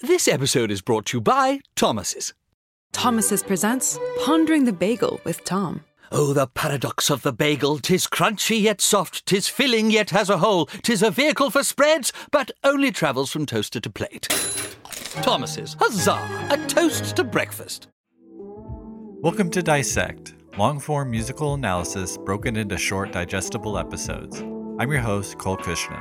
This episode is brought to you by Thomas's. Thomas's presents Pondering the Bagel with Tom. Oh, the paradox of the bagel! Tis crunchy yet soft, tis filling yet has a hole, tis a vehicle for spreads, but only travels from toaster to plate. Thomas's, huzzah! A toast to breakfast. Welcome to Dissect, long form musical analysis broken into short, digestible episodes. I'm your host, Cole Cuchna.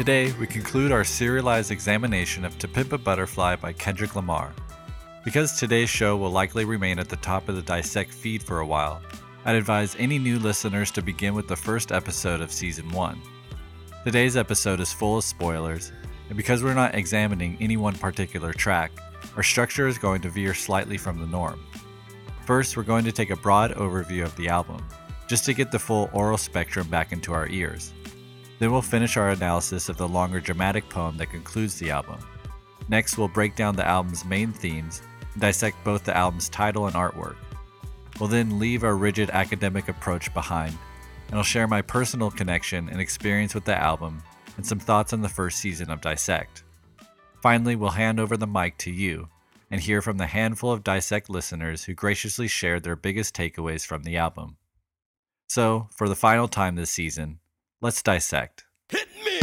Today, we conclude our serialized examination of To Pimp a Butterfly by Kendrick Lamar. Because today's show will likely remain at the top of the Dissect feed for a while, I'd advise any new listeners to begin with the first episode of Season 1. Today's episode is full of spoilers, and because we're not examining any one particular track, our structure is going to veer slightly from the norm. First, we're going to take a broad overview of the album, just to get the full aural spectrum back into our ears. Then we'll finish our analysis of the longer dramatic poem that concludes the album. Next, we'll break down the album's main themes and dissect both the album's title and artwork. We'll then leave our rigid academic approach behind, and I'll share my personal connection and experience with the album and some thoughts on the first season of Dissect. Finally, we'll hand over the mic to you and hear from the handful of Dissect listeners who graciously shared their biggest takeaways from the album. So, for the final time this season, Let's dissect. Hit me!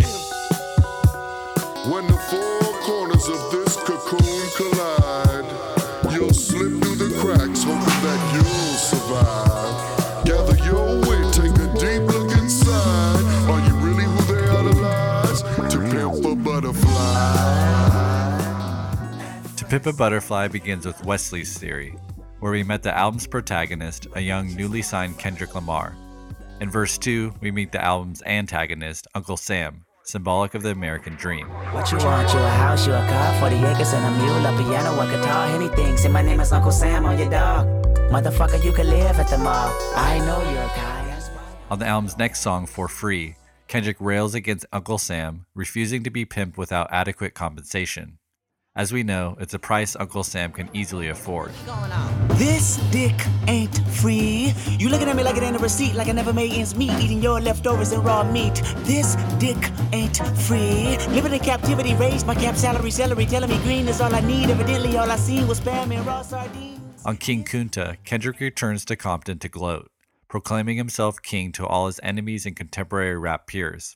When the four corners of this cocoon collide, you'll slip through the cracks, hoping that you'll survive. Gather your wit, take a deep look inside. Are you really who they idolize? To pimp a butterfly. To Pimp a Butterfly begins with Wesley's theory, where we met the album's protagonist, a young, newly signed Kendrick Lamar in verse 2, we meet the album's antagonist, Uncle Sam, symbolic of the American dream. What you want, you a house, you a car, 40 acres and a mule, a piano, a guitar, anything. Say my name is Uncle Sam on your dog. Motherfucker, you can live at the mall. I know you're a guy. On the album's next song, For Free, Kendrick rails against Uncle Sam, refusing to be pimped without adequate compensation. As we know, it's a price Uncle Sam can easily afford. This dick ain't free. You looking at me like it ain't a receipt, like I never made ends meet, eating your leftovers and raw meat. This dick ain't free. Living in captivity, raised my cap salary, celery, telling me green is all I need. Evidently, all I seen was spam and raw sardines. On King Kunta, Kendrick returns to Compton to gloat, proclaiming himself king to all his enemies and contemporary rap peers.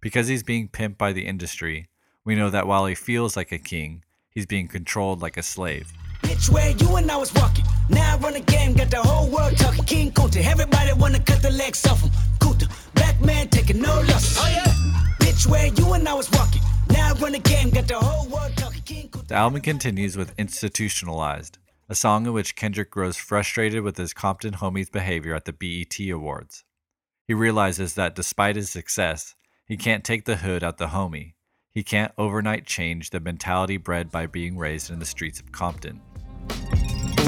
Because he's being pimped by the industry, we know that while he feels like a king, He's being controlled like a slave. Bitch, where you and I was walking. Now I run a game, got the whole world talking. King Kunta, everybody wanna cut the legs off him. Kunta, black man taking no losses. Oh yeah. Bitch, where you and I was walking. Now I run a game, got the whole world talking. King Kunta. The album continues with Institutionalized, a song in which Kendrick grows frustrated with his Compton homies' behavior at the BET Awards. He realizes that despite his success, he can't take the hood out the homie he can't overnight change the mentality bred by being raised in the streets of Compton.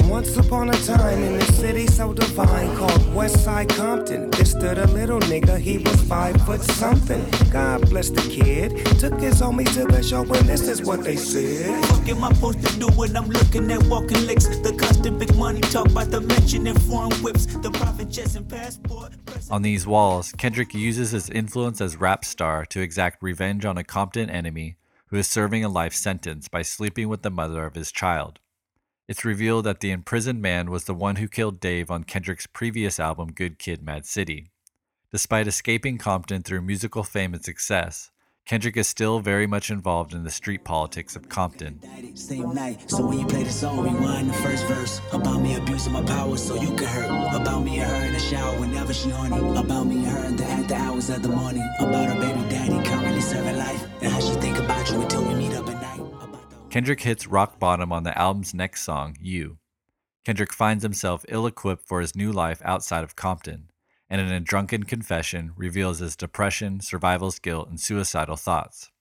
Once upon a time in a city so divine called West Side Compton, there stood a little nigga, he was five foot something. God bless the kid. Took his homie to the show, and this is what they said. What am I supposed to do when I'm looking at walking licks? The constant big money talk about the mention and foreign whips, the private jets and passport. On these walls, Kendrick uses his influence as rap star to exact revenge on a Compton enemy who is serving a life sentence by sleeping with the mother of his child. It's revealed that the imprisoned man was the one who killed Dave on Kendrick's previous album, Good Kid, Mad City. Despite escaping Compton through musical fame and success, Kendrick is still very much involved in the street politics of Compton. Same night, so when you play the song, rewind the first verse. About me abusing my power so you can hurt. About me and her in the shower whenever she horny. About me and her in the after hours of the morning. About her baby daddy currently serving life. And how she think about you until we meet up at night. Kendrick hits rock bottom on the album's next song, You. Kendrick finds himself ill equipped for his new life outside of Compton, and in a drunken confession reveals his depression, survival guilt, and suicidal thoughts.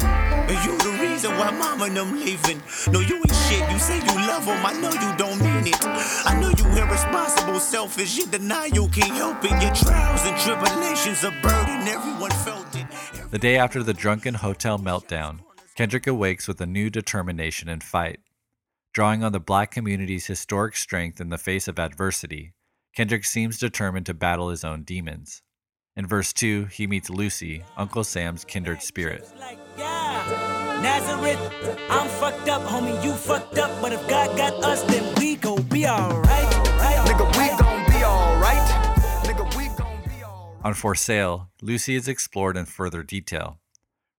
You the reason why mama and them leaving. No, you ain't shit. You say you love them. I know you don't mean it. I know you irresponsible, selfish. You deny you can't help it. Your trials and tribulations are burden. Everyone felt it. The day after the drunken hotel meltdown, Kendrick awakes with a new determination and fight. Drawing on the black community's historic strength in the face of adversity, Kendrick seems determined to battle his own demons. In verse 2, he meets Lucy, Uncle Sam's kindred spirit. Like, Nazareth, I'm fucked up, homie, you fucked up, but if God got us, then we gon' be alright. Nigga, we gon' be alright. Nigga, we gon' be alright. On For Sale, Lucy is explored in further detail.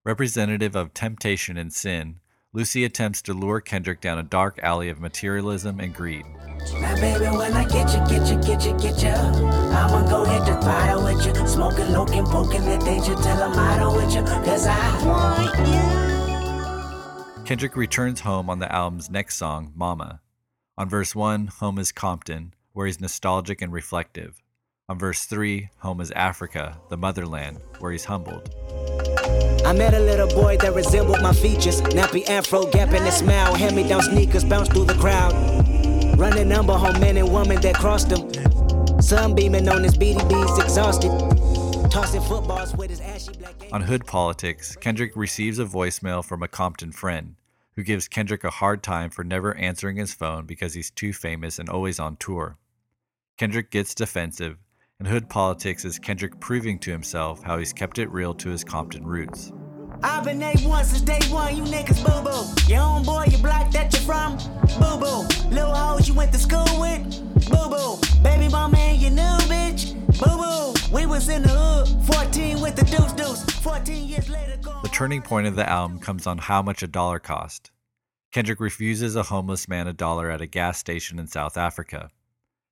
Representative of temptation and sin, Lucy attempts to lure Kendrick down a dark alley of materialism and greed. Now, baby, when I get you, get you, get you, get you, I'ma go hit the throttle with you. Smoking, looking, poking the danger till I'm out with you. Cause I want you. Kendrick returns home on the album's next song, Mama. On verse 1, home is Compton, where he's nostalgic and reflective. On verse 3, home is Africa, the motherland, where he's humbled. I met a little boy that resembled my features. Nappy afro, gap in his smile. Hand me down sneakers, bounce through the crowd. Running number home men and women that crossed him. Sunbeaming on his BDBs, exhausted. Tossing footballs with his ashy black On Hood Politics, Kendrick receives a voicemail from a Compton friend who gives Kendrick a hard time for never answering his phone because he's too famous and always on tour. Kendrick gets defensive, and Hood Politics is Kendrick proving to himself how he's kept it real to his Compton roots. I've been A1 since day one, you niggas boo boo. Your own boy, you block that you from, boo boo. Little hoes you went to school with, boo boo. Baby mama and your new bitch, boo boo. We was in the hood, 14 with the deuce deuce. 14 years later. The turning point of the album comes on how much a dollar cost. Kendrick refuses a homeless man a dollar at a gas station in South Africa.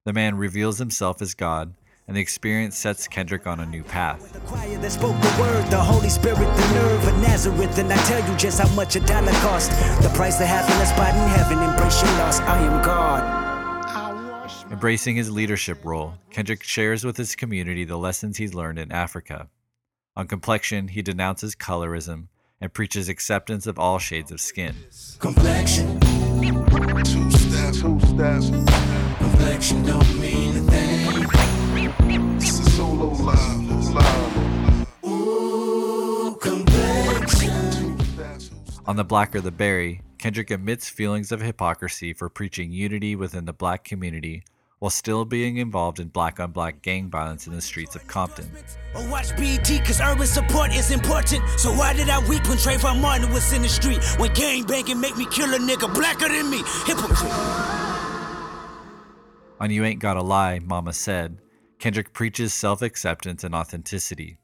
The man reveals himself as God, and the experience sets Kendrick on a new path. The choir that spoke the word, the Holy Spirit, the nerve of Nazareth. And I tell you just how much a dollar cost. The price of having a spot in heaven. Embrace your loss. I am God. Embracing his leadership role, Kendrick shares with his community the lessons he's learned in Africa. On complexion, he denounces colorism and preaches acceptance of all shades of skin. Complexion. Two step, two step. Complexion don't mean a thing. This is solo live, live. Ooh. On The Blacker the Berry, Kendrick admits feelings of hypocrisy for preaching unity within the black community while still being involved in black on black gang violence in the streets of Compton. Or watch BT cause urban support is important. So why did I weep when Trayvon Martin was in the street? When gang banging make me kill a nigga blacker than me. Hypocrite. On You Ain't Gotta Lie, Mama Said, Kendrick preaches self acceptance and authenticity.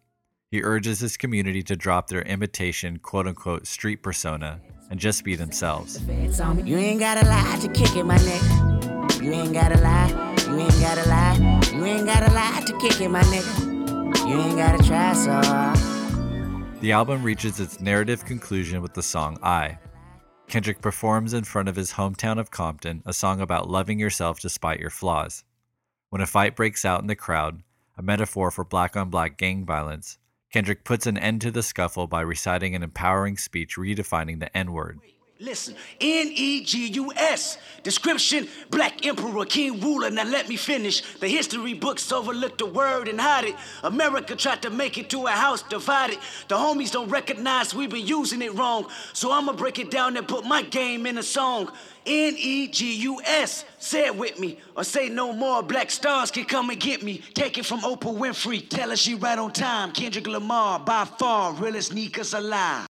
He urges his community to drop their imitation, quote unquote, street persona and just be themselves. You ain't gotta lie to kick it, my nigga. You ain't gotta lie. You ain't gotta lie. You ain't gotta lie to kick it, my nigga. You ain't gotta try so hard. The album reaches its narrative conclusion with the song I. Kendrick performs in front of his hometown of Compton a song about loving yourself despite your flaws. When a fight breaks out in the crowd, a metaphor for black on black gang violence, Kendrick puts an end to the scuffle by reciting an empowering speech redefining the N word. Listen, N E G U S. Description Black Emperor, King Ruler. Now let me finish. The history books overlooked the word and hide it. America tried to make it to a house divided. The homies don't recognize we've been using it wrong. So I'ma break it down and put my game in a song. N E G U S. Say it with me. Or say no more. Black stars can come and get me. Take it from Oprah Winfrey. Tell her she right on time. Kendrick Lamar, by far, realest negus alive.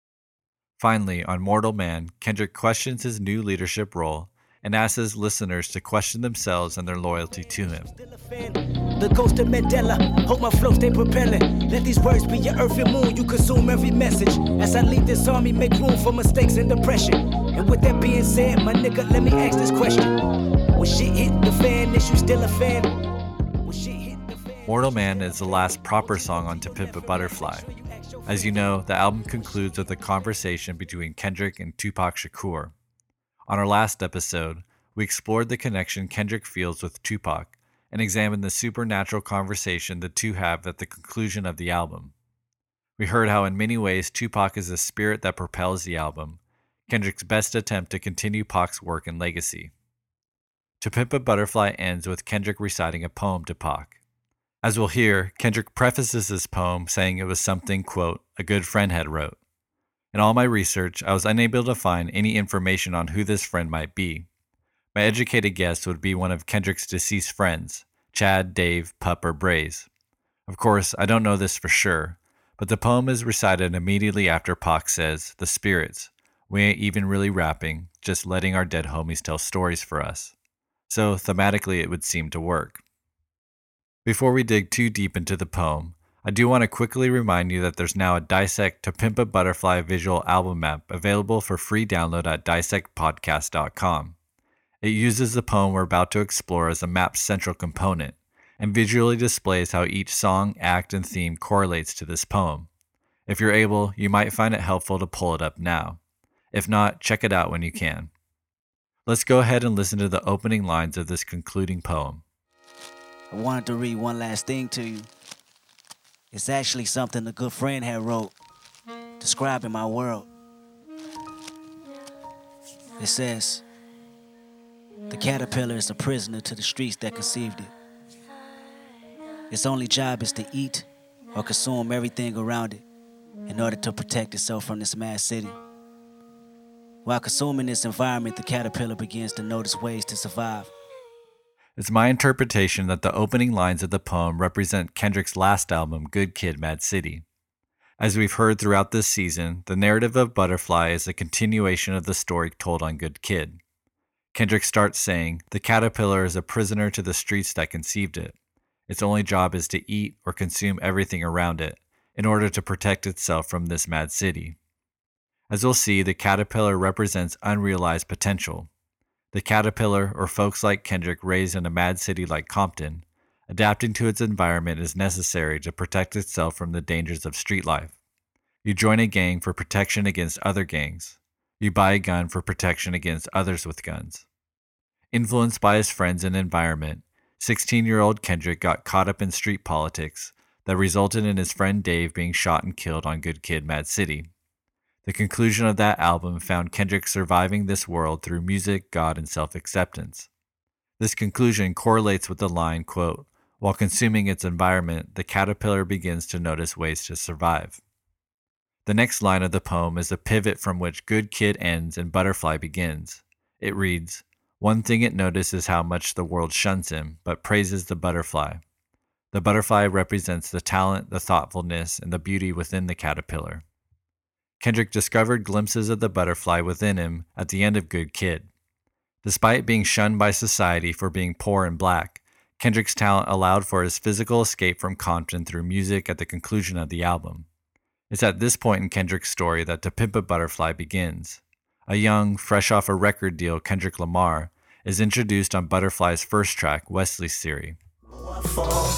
Finally, on Mortal Man, Kendrick questions his new leadership role and asks his listeners to question themselves and their loyalty to him. Still a fan. The ghost of Mandela. Hope my flow stay propelling. Let these words be your earth and moon. You consume every message. As I lead this army, make room for mistakes and depression. And with that being said, my nigga, let me ask this question. When shit hit the fan, is you still a fan? When shit hit the fan. Mortal Man is the last proper song on To Pimp a Butterfly. As you know, the album concludes with a conversation between Kendrick and Tupac Shakur. On our last episode, we explored the connection Kendrick feels with Tupac and examined the supernatural conversation the two have at the conclusion of the album. We heard how, in many ways, Tupac is the spirit that propels the album, Kendrick's best attempt to continue Pac's work and legacy. To Pimp a Butterfly ends with Kendrick reciting a poem to Pac. As we'll hear, Kendrick prefaces this poem saying it was something, quote, a good friend had wrote. In all my research, I was unable to find any information on who this friend might be. My educated guess would be one of Kendrick's deceased friends, Chad, Dave, Pup, or Braze. Of course, I don't know this for sure, but the poem is recited immediately after Pac says, The spirits. We ain't even really rapping, just letting our dead homies tell stories for us. So, thematically, it would seem to work. Before we dig too deep into the poem, I do want to quickly remind you that there's now a Dissect to Pimp a Butterfly visual album map available for free download at dissectpodcast.com. It uses the poem we're about to explore as a map's central component and visually displays how each song, act, and theme correlates to this poem. If you're able, you might find it helpful to pull it up now. If not, check it out when you can. Let's go ahead and listen to the opening lines of this concluding poem. I wanted to read one last thing to you. It's actually something a good friend had wrote, describing my world. It says, The caterpillar is a prisoner to the streets that conceived it. Its only job is to eat or consume everything around it in order to protect itself from this mad city. While consuming this environment, the caterpillar begins to notice ways to survive. It's my interpretation that the opening lines of the poem represent Kendrick's last album, Good Kid, Mad City. As we've heard throughout this season, the narrative of Butterfly is a continuation of the story told on Good Kid. Kendrick starts saying, The caterpillar is a prisoner to the streets that conceived it. Its only job is to eat or consume everything around it in order to protect itself from this mad city. As we'll see, the caterpillar represents unrealized potential. The caterpillar, or folks like Kendrick raised in a mad city like Compton, adapting to its environment is necessary to protect itself from the dangers of street life. You join a gang for protection against other gangs. You buy a gun for protection against others with guns. Influenced by his friends and environment, 16 year old Kendrick got caught up in street politics that resulted in his friend Dave being shot and killed on Good Kid, Mad City. The conclusion of that album found Kendrick surviving this world through music, God, and self acceptance. This conclusion correlates with the line, quote, while consuming its environment, the caterpillar begins to notice ways to survive. The next line of the poem is a pivot from which Good Kid ends and Butterfly begins. It reads, One thing it notices how much the world shuns him, but praises the butterfly. The butterfly represents the talent, the thoughtfulness, and the beauty within the caterpillar. Kendrick discovered glimpses of the butterfly within him at the end of Good Kid. Despite being shunned by society for being poor and black, Kendrick's talent allowed for his physical escape from Compton through music at the conclusion of the album. It's at this point in Kendrick's story that To Pimp a Butterfly begins. A young, fresh off a record deal Kendrick Lamar is introduced on Butterfly's first track, Wesley's Theory.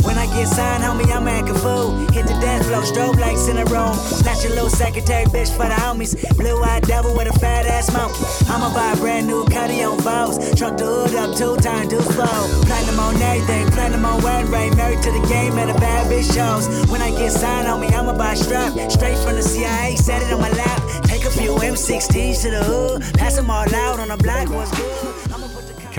When I get signed, homie, I'm acting fool. Hit the dance floor, strobe lights in the room. Your little secretary bitch for the homies. Blue eyed devil with a fat ass monkey. I'ma buy a brand new cutty on Vows. Truck the hood up two times, do slow. Platinum on everything, platinum on wedding ring. Married to the game and a bad bitch shows. When I get signed, homie, I'ma buy a strap. Straight from the CIA, set it on my lap. Take a few M16s to the hood. Pass them all out on the block, what's good?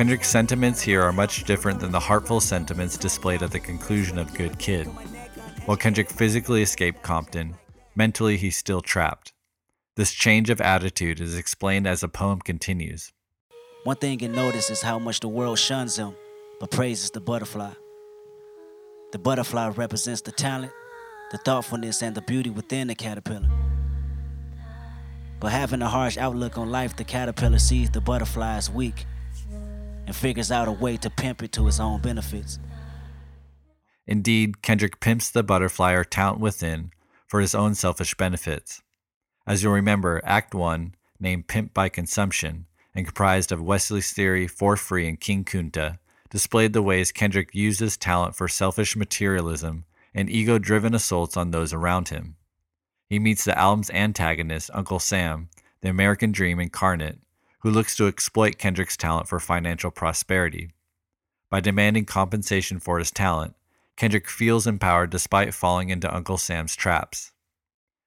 Kendrick's sentiments here are much different than the heartful sentiments displayed at the conclusion of Good Kid. While Kendrick physically escaped Compton, mentally he's still trapped. This change of attitude is explained as the poem continues. One thing you notice is how much the world shuns him, but praises the butterfly. The butterfly represents the talent, the thoughtfulness, and the beauty within the caterpillar. But having a harsh outlook on life, the caterpillar sees the butterfly as weak and figures out a way to pimp it to his own benefits. Indeed, Kendrick pimps the butterfly or talent within for his own selfish benefits. As you'll remember, Act 1, named Pimp by Consumption, and comprised of Wesley's Theory, For Free, and King Kunta, displayed the ways Kendrick used his talent for selfish materialism and ego driven assaults on those around him. He meets the album's antagonist, Uncle Sam, the American dream incarnate, who looks to exploit Kendrick's talent for financial prosperity. By demanding compensation for his talent, Kendrick feels empowered despite falling into Uncle Sam's traps.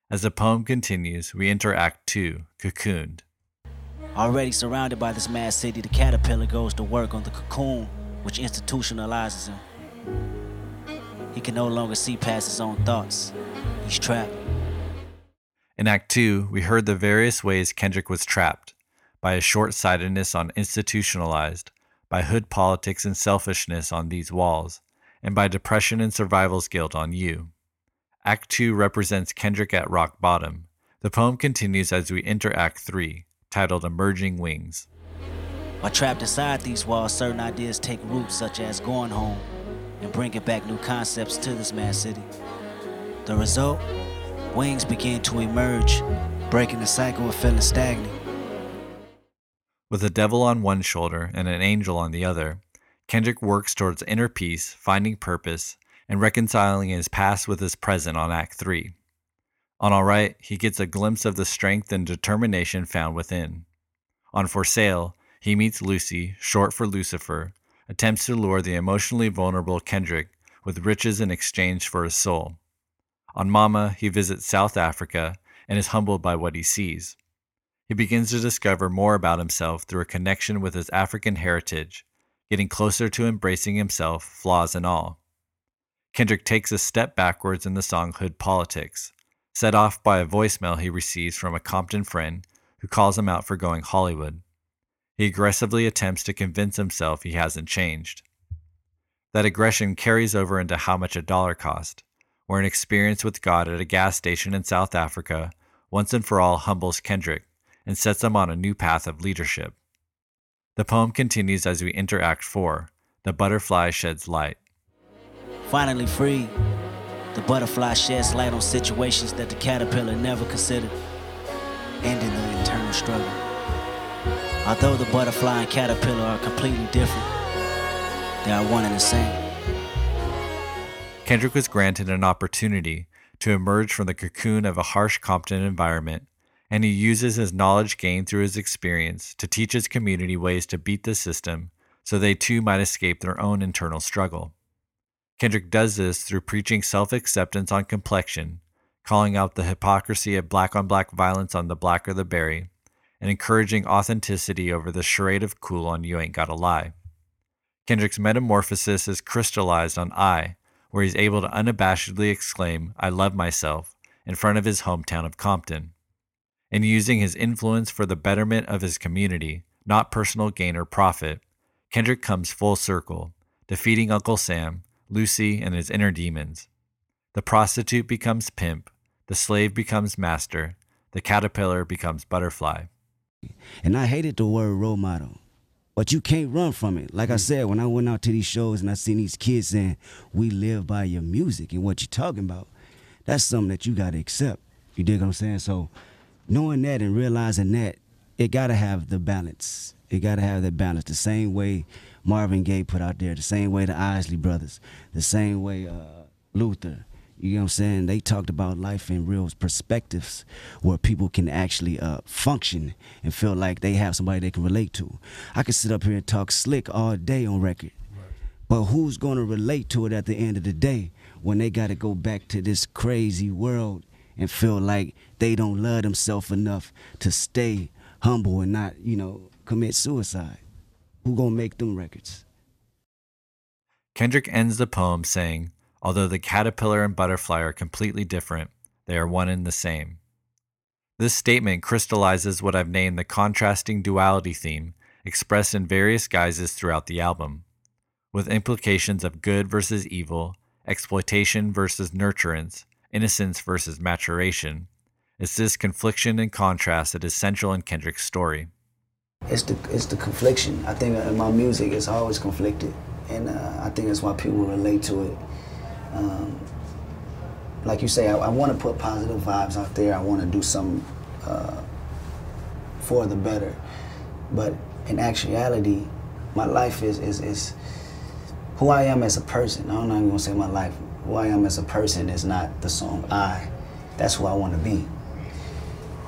As the poem continues, we enter Act 2, Cocooned. Already surrounded by this mad city, the caterpillar goes to work on the cocoon, which institutionalizes him. He can no longer see past his own thoughts. He's trapped. In Act 2, we heard the various ways Kendrick was trapped by a short sightedness on institutionalized, by hood politics and selfishness on these walls, and by depression and survival's guilt on you. Act 2 represents Kendrick at rock bottom. The poem continues as we enter Act 3, titled Emerging Wings. While trapped inside these walls, certain ideas take root, such as going home and bringing back new concepts to this mad city. The result? Wings begin to emerge, breaking the cycle of feeling stagnant. With a devil on one shoulder and an angel on the other, Kendrick works towards inner peace, finding purpose, and reconciling his past with his present on Act 3. On All Right, he gets a glimpse of the strength and determination found within. On For Sale, he meets Lucy, short for Lucifer, attempts to lure the emotionally vulnerable Kendrick with riches in exchange for his soul. On Mama, he visits South Africa and is humbled by what he sees. He begins to discover more about himself through a connection with his African heritage, getting closer to embracing himself, flaws and all. Kendrick takes a step backwards in the song Hood Politics, set off by a voicemail he receives from a Compton friend who calls him out for going Hollywood. He aggressively attempts to convince himself he hasn't changed. That aggression carries over into how much a dollar cost, where an experience with God at a gas station in South Africa once and for all humbles Kendrick and sets them on a new path of leadership. The poem continues as we enter Act 4 The Butterfly Sheds Light. Finally free, the butterfly sheds light on situations that the caterpillar never considered, ending the internal struggle. Although the butterfly and caterpillar are completely different, they are one and the same. Kendrick was granted an opportunity to emerge from the cocoon of a harsh Compton environment, and he uses his knowledge gained through his experience to teach his community ways to beat the system so they too might escape their own internal struggle. Kendrick does this through preaching self acceptance on complexion, calling out the hypocrisy of black on black violence on the blacker the berry, and encouraging authenticity over the charade of cool on You Ain't Gotta Lie. Kendrick's metamorphosis is crystallized on I, where he's able to unabashedly exclaim, I love myself, in front of his hometown of Compton. In using his influence for the betterment of his community, not personal gain or profit, Kendrick comes full circle, defeating Uncle Sam, Lucy, and his inner demons. The prostitute becomes pimp, the slave becomes master, the caterpillar becomes butterfly. And I hated the word role model. But you can't run from it. Like I hmm. said, when I went out to these shows and I seen these kids saying, We live by your music and what you're talking about, that's something that you gotta accept. You dig what I'm saying? So knowing that and realizing that, it gotta have the balance. It gotta have that balance. The same way Marvin Gaye put out there, the same way the Isley brothers, the same way uh, Luther. You know what I'm saying? They talked about life in real perspectives where people can actually uh, function and feel like they have somebody they can relate to. I could sit up here and talk slick all day on record, but who's going to relate to it at the end of the day when they got to go back to this crazy world and feel like they don't love themselves enough to stay humble and not, you know, commit suicide? Who gonna make them records? Kendrick ends the poem saying, Although the caterpillar and butterfly are completely different, they are one and the same. This statement crystallizes what I've named the contrasting duality theme, expressed in various guises throughout the album, with implications of good versus evil, exploitation versus nurturance, innocence versus maturation. It's this confliction and contrast that is central in Kendrick's story. It's the it's the confliction. I think in my music is always conflicted, and uh, I think that's why people relate to it. Um, like you say, I, I want to put positive vibes out there. I want to do something uh, for the better, but in actuality, my life is is is who I am as a person. I'm not even gonna say my life. Who I am as a person is not the song I. That's who I want to be.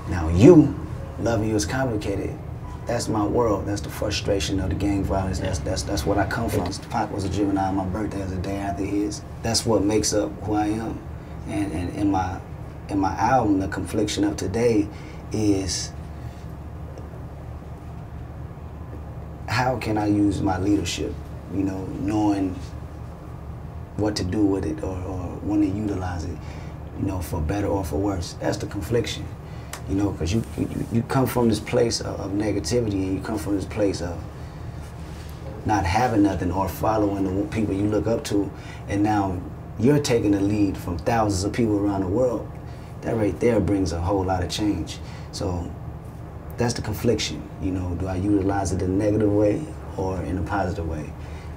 Now you, loving you is complicated that's my world. That's the frustration of the gang violence. That's that's that's what I come from. Pac was a juvenile. My birthday was a day after his. That's what makes up who I am. And and in my in my album, the confliction of today is how can I use my leadership? You know, knowing what to do with it or, or when to utilize it. You know, for better or for worse. That's the confliction you know, because you, you, you come from this place of, of, negativity and you come from this place of not having nothing or following the people you look up to, and now you're taking the lead from thousands of people around the world. That right there brings a whole lot of change. So that's the confliction. You know, do I utilize it in a negative way or in a positive way?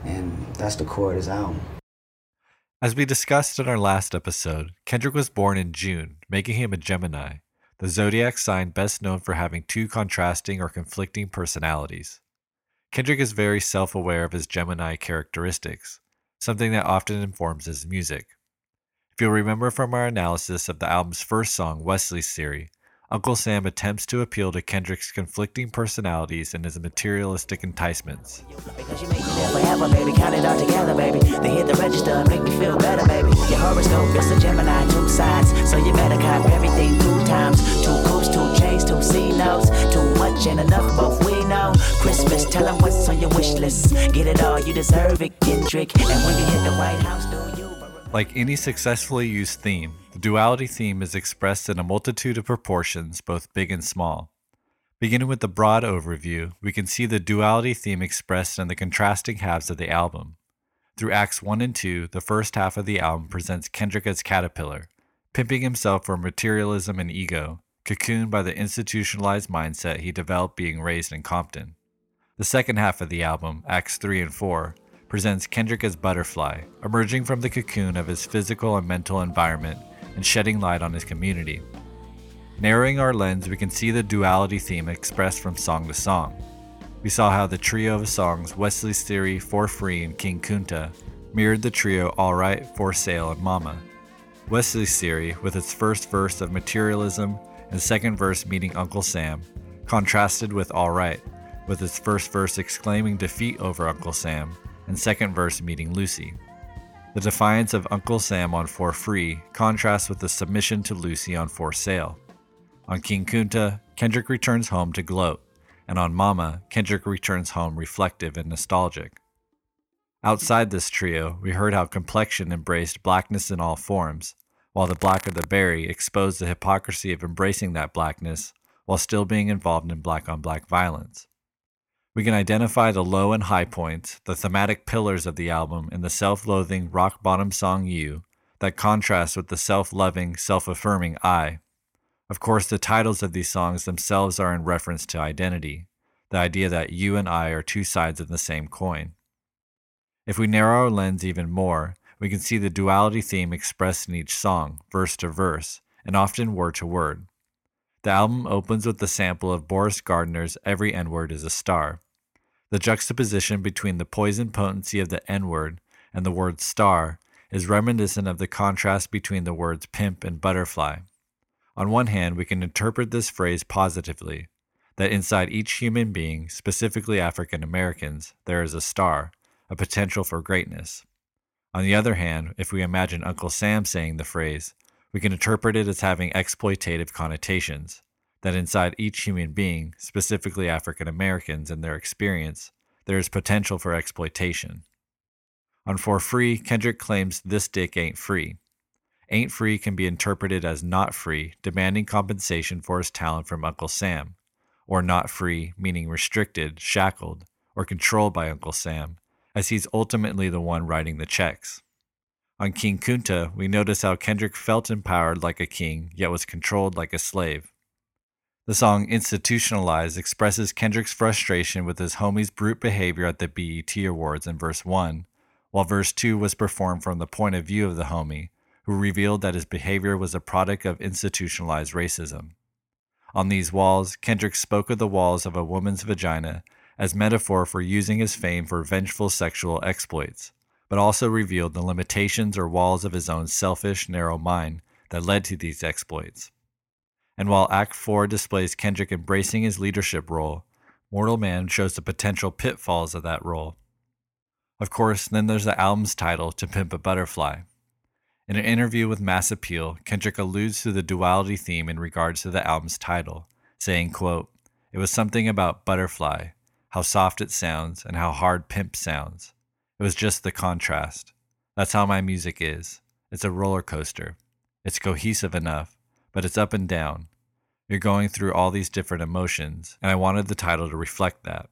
And that's the core of this album. As we discussed in our last episode, Kendrick was born in June, making him a Gemini, the zodiac sign best known for having two contrasting or conflicting personalities. Kendrick is very self aware of his Gemini characteristics, something that often informs his music. If you'll remember from our analysis of the album's first song, Wesley's Theory, Uncle Sam attempts to appeal to Kendrick's conflicting personalities and his materialistic enticements. Because you make me live forever, baby. Count it all together, baby. They hit the register, make me feel better, baby. Your horoscope is a Gemini, two sides. So you better cop everything two times. Two coops, two chains, two C notes. Too much ain't enough, we know. Christmas, tell them what's on your wish list. Get it all, you deserve it, Kendrick. And when you hit the White House, do? Like any successfully used theme, the duality theme is expressed in a multitude of proportions, both big and small. Beginning with the broad overview, we can see the duality theme expressed in the contrasting halves of the album. Through Acts 1 and 2, the first half of the album presents Kendrick as Caterpillar, pimping himself for materialism and ego, cocooned by the institutionalized mindset he developed being raised in Compton. The second half of the album, Acts 3 and 4, presents Kendrick as Butterfly, emerging from the cocoon of his physical and mental environment and shedding light on his community. Narrowing our lens, we can see the duality theme expressed from song to song. We saw how the trio of songs Wesley's Theory, For Free, and King Kunta mirrored the trio Alright, For Sale, and Mama. Wesley's Theory, with its first verse of materialism and second verse meeting Uncle Sam, contrasted with Alright, with its first verse exclaiming defeat over Uncle Sam and second verse meeting Lucy. The defiance of Uncle Sam on For Free contrasts with the submission to Lucy on For Sale. On King Kunta, Kendrick returns home to gloat, and on Mama, Kendrick returns home reflective and nostalgic. Outside this trio, we heard how complexion embraced blackness in all forms, while the black of the berry exposed the hypocrisy of embracing that blackness while still being involved in black on black violence. We can identify the low and high points, the thematic pillars of the album in the self loathing rock bottom song You that contrasts with the self loving, self affirming I. Of course, the titles of these songs themselves are in reference to identity, the idea that you and I are two sides of the same coin. If we narrow our lens even more, we can see the duality theme expressed in each song, verse to verse, and often word to word. The album opens with the sample of Boris Gardiner's Every N Word is a Star. The juxtaposition between the poison potency of the N word and the word star is reminiscent of the contrast between the words pimp and butterfly. On one hand, we can interpret this phrase positively that inside each human being, specifically African Americans, there is a star, a potential for greatness. On the other hand, if we imagine Uncle Sam saying the phrase, we can interpret it as having exploitative connotations, that inside each human being, specifically African Americans and their experience, there is potential for exploitation. On For Free, Kendrick claims this dick ain't free. Ain't free can be interpreted as not free, demanding compensation for his talent from Uncle Sam, or not free, meaning restricted, shackled, or controlled by Uncle Sam, as he's ultimately the one writing the checks. On King Kunta, we notice how Kendrick felt empowered like a king, yet was controlled like a slave. The song Institutionalized expresses Kendrick's frustration with his homie's brute behavior at the BET Awards in verse 1, while verse 2 was performed from the point of view of the homie, who revealed that his behavior was a product of institutionalized racism. On these walls, Kendrick spoke of the walls of a woman's vagina as metaphor for using his fame for vengeful sexual exploits, but also revealed the limitations or walls of his own selfish, narrow mind that led to these exploits. And while Act 4 displays Kendrick embracing his leadership role, Mortal Man shows the potential pitfalls of that role. Of course, then there's the album's title, To Pimp a Butterfly. In an interview with Mass Appeal, Kendrick alludes to the duality theme in regards to the album's title, saying, quote, It was something about butterfly, how soft it sounds, and how hard pimp sounds. It was just the contrast. That's how my music is. It's a roller coaster. It's cohesive enough, but it's up and down. You're going through all these different emotions, and I wanted the title to reflect that.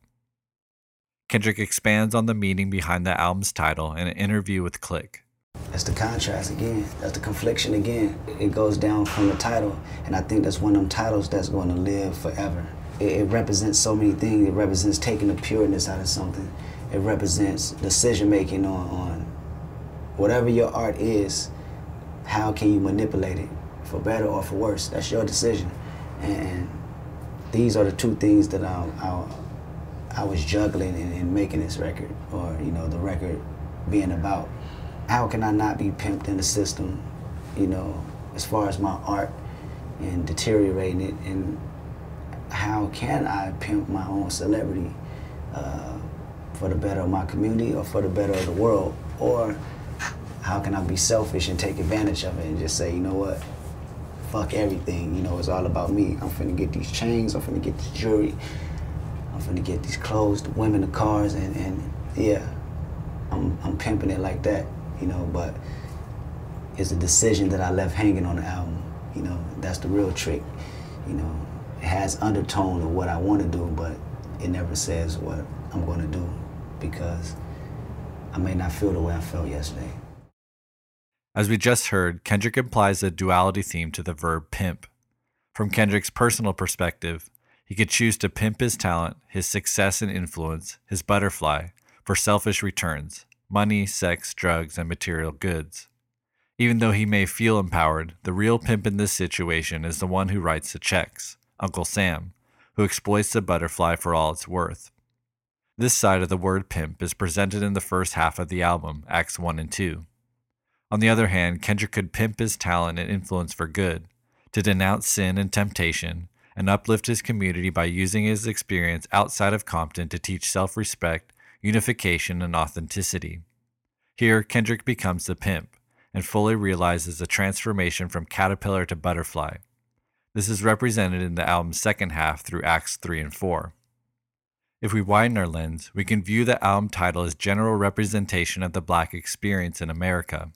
Kendrick expands on the meaning behind the album's title in an interview with Click. That's the contrast again. That's the confliction again. It goes down from the title, and I think that's one of them titles that's going to live forever. It, it represents so many things. It represents taking the pureness out of something. It represents decision making on, on whatever your art is. How can you manipulate it for better or for worse? That's your decision. And these are the two things that I, I, I was juggling in, in making this record, or you know, the record being about how can I not be pimped in the system, you know, as far as my art and deteriorating it, and how can I pimp my own celebrity uh, for the better of my community or for the better of the world, or how can I be selfish and take advantage of it and just say, you know what, fuck everything, you know, it's all about me. I'm finna get these chains, I'm finna get this jewelry, I'm finna get these clothes, the women, the cars, and, and yeah, I'm, I'm pimping it like that you know, but it's a decision that I left hanging on the album. You know, that's the real trick. You know, it has undertone of what I want to do, but it never says what I'm going to do because I may not feel the way I felt yesterday. As we just heard, Kendrick implies a duality theme to the verb pimp. From Kendrick's personal perspective, he could choose to pimp his talent, his success and influence, his butterfly, for selfish returns, money, sex, drugs, and material goods. Even though he may feel empowered, the real pimp in this situation is the one who writes the checks, Uncle Sam, who exploits the butterfly for all it's worth. This side of the word pimp is presented in the first half of the album, Acts 1 and 2. On the other hand, Kendrick could pimp his talent and influence for good, to denounce sin and temptation, and uplift his community by using his experience outside of Compton to teach self respect unification, and authenticity. Here, Kendrick becomes the pimp and fully realizes the transformation from caterpillar to butterfly. This is represented in the album's second half through Acts 3 and 4. If we widen our lens, we can view the album title as general representation of the black experience in America.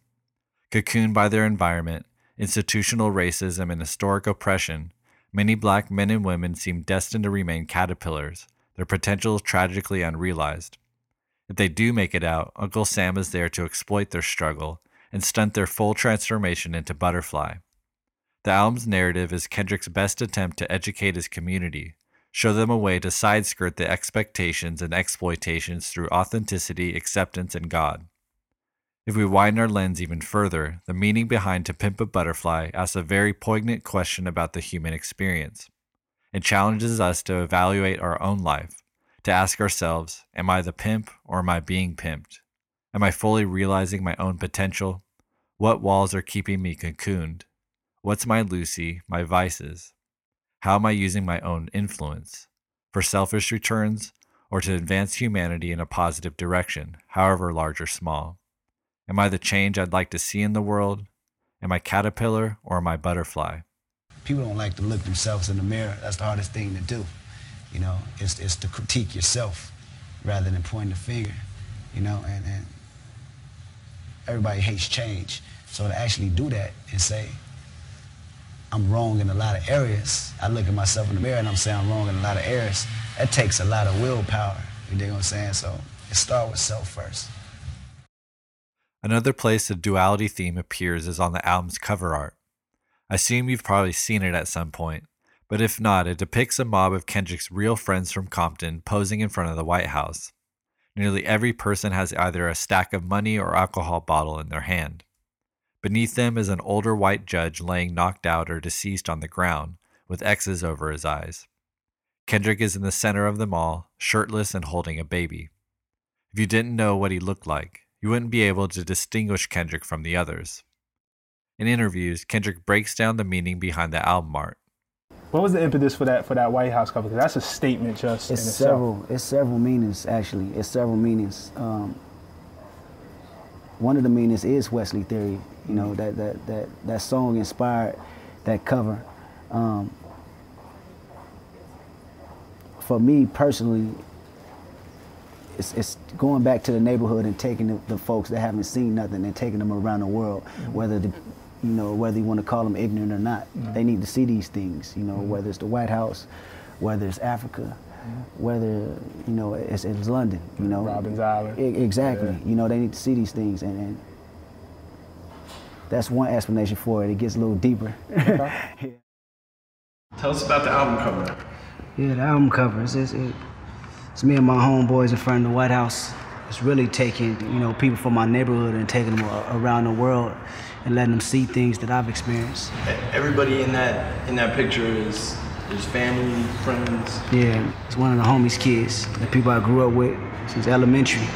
Cocooned by their environment, institutional racism, and historic oppression, many black men and women seem destined to remain caterpillars, their potential tragically unrealized. If they do make it out, Uncle Sam is there to exploit their struggle and stunt their full transformation into Butterfly. The album's narrative is Kendrick's best attempt to educate his community, show them a way to side skirt the expectations and exploitations through authenticity, acceptance, and God. If we widen our lens even further, the meaning behind To Pimp a Butterfly asks a very poignant question about the human experience. It challenges us to evaluate our own life, to ask ourselves Am I the pimp or am I being pimped? Am I fully realizing my own potential? What walls are keeping me cocooned? What's my Lucy, my vices? How am I using my own influence? For selfish returns or to advance humanity in a positive direction, however large or small? Am I the change I'd like to see in the world? Am I caterpillar or am I butterfly? People don't like to look themselves in the mirror. That's the hardest thing to do. You know, it's, it's to critique yourself rather than point the finger. You know, and, and everybody hates change. So to actually do that and say, I'm wrong in a lot of areas, I look at myself in the mirror and I'm saying I'm wrong in a lot of areas, that takes a lot of willpower. You dig what I'm saying? So it start with self first. Another place the duality theme appears is on the album's cover art. I assume you've probably seen it at some point, but if not, it depicts a mob of Kendrick's real friends from Compton posing in front of the White House. Nearly every person has either a stack of money or alcohol bottle in their hand. Beneath them is an older white judge laying knocked out or deceased on the ground, with X's over his eyes. Kendrick is in the center of them all, shirtless and holding a baby. If you didn't know what he looked like, you wouldn't be able to distinguish Kendrick from the others. In interviews, Kendrick breaks down the meaning behind the album art. What was the impetus for that for that White House cover? Because that's a statement just it's in several. itself. It's several meanings actually. It's several meanings. Um, one of the meanings is Wesley Theory. You know that that that that song inspired that cover. Um, for me personally, it's, it's going back to the neighborhood and taking the, the folks that haven't seen nothing and taking them around the world, mm-hmm. whether the you know, whether you want to call them ignorant or not. Mm-hmm. They need to see these things, you know, mm-hmm. whether it's the White House, whether it's Africa, whether you know it's, it's London, you know, Robben Island. Exactly. You know, they need to see these things, and, and that's one explanation for it. It gets a little deeper. Tell us about the album cover. Yeah, the album cover. It's, it's, it, it's me and my homeboys in front of the White House. It's really taking, you know, people from my neighborhood and taking them around the world and letting them see things that I've experienced. Everybody in that in that picture is is family, friends. Yeah, it's one of the homies' kids, the people I grew up with since elementary,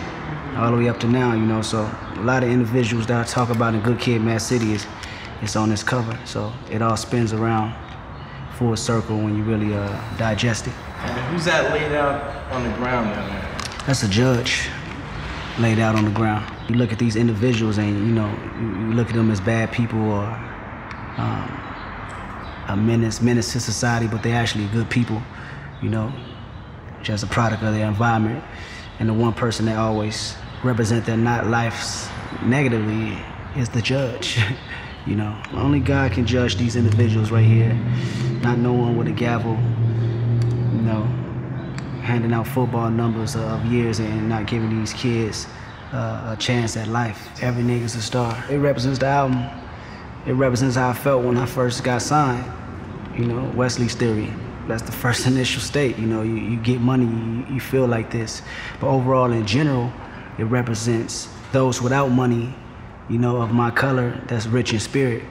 all the way up to now, you know. So a lot of individuals that I talk about in Good Kid, Mad City is, is on this cover. So it all spins around full circle when you really uh, digest it. And who's that laid out on the ground down there? That's a judge laid out on the ground. You look at these individuals and you know you, look at them as bad people or um, a menace, menace to society, but they're actually good people, you know, just a product of their environment. And the one person that always represent their not lives negatively is the judge. you know, only God can judge these individuals right here. Not no one with a gavel, you know, handing out football numbers of years and not giving these kids uh, a chance at life. Every nigga's a star. It represents the album. It represents how I felt when I first got signed. You know, Wesley's theory. That's the first initial state. You know, you, you get money, you, you feel like this. But overall, in general, it represents those without money, you know, of my color that's rich in spirit.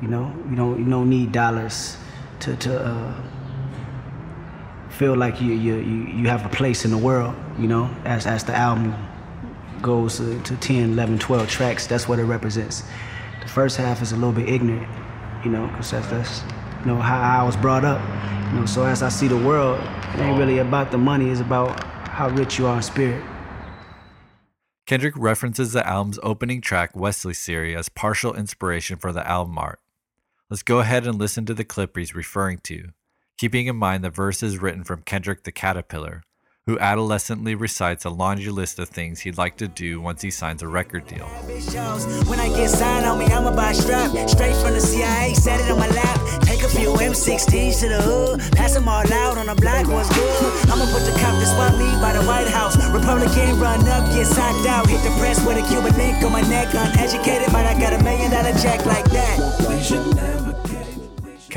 You know, you don't you don't need dollars to to uh, feel like you, you you have a place in the world. You know, as as the album goes to, to 10, 11, 12 tracks, that's what it represents. The first half is a little bit ignorant, you know, because that's, that's you know how I was brought up. You know, so as I see the world, it ain't really about the money. It's about how rich you are in spirit. Kendrick references the album's opening track, Wesley's Theory, as partial inspiration for the album art. Let's go ahead and listen to the clip he's referring to, keeping in mind the verse is written from Kendrick the Caterpillar, who adolescently recites a laundry list of things he'd like to do once he signs a record deal. When I get signed on me, I'ma buy a strap. Straight from the CIA, set it on my lap. Take a few M16s to the hood. Pass them all out on the block, what's good? I'ma put the Compton swap meet by the White House. Republican run up, get socked out. Hit the press with a Cuban link on my neck. Uneducated, but I got a million dollar check like that.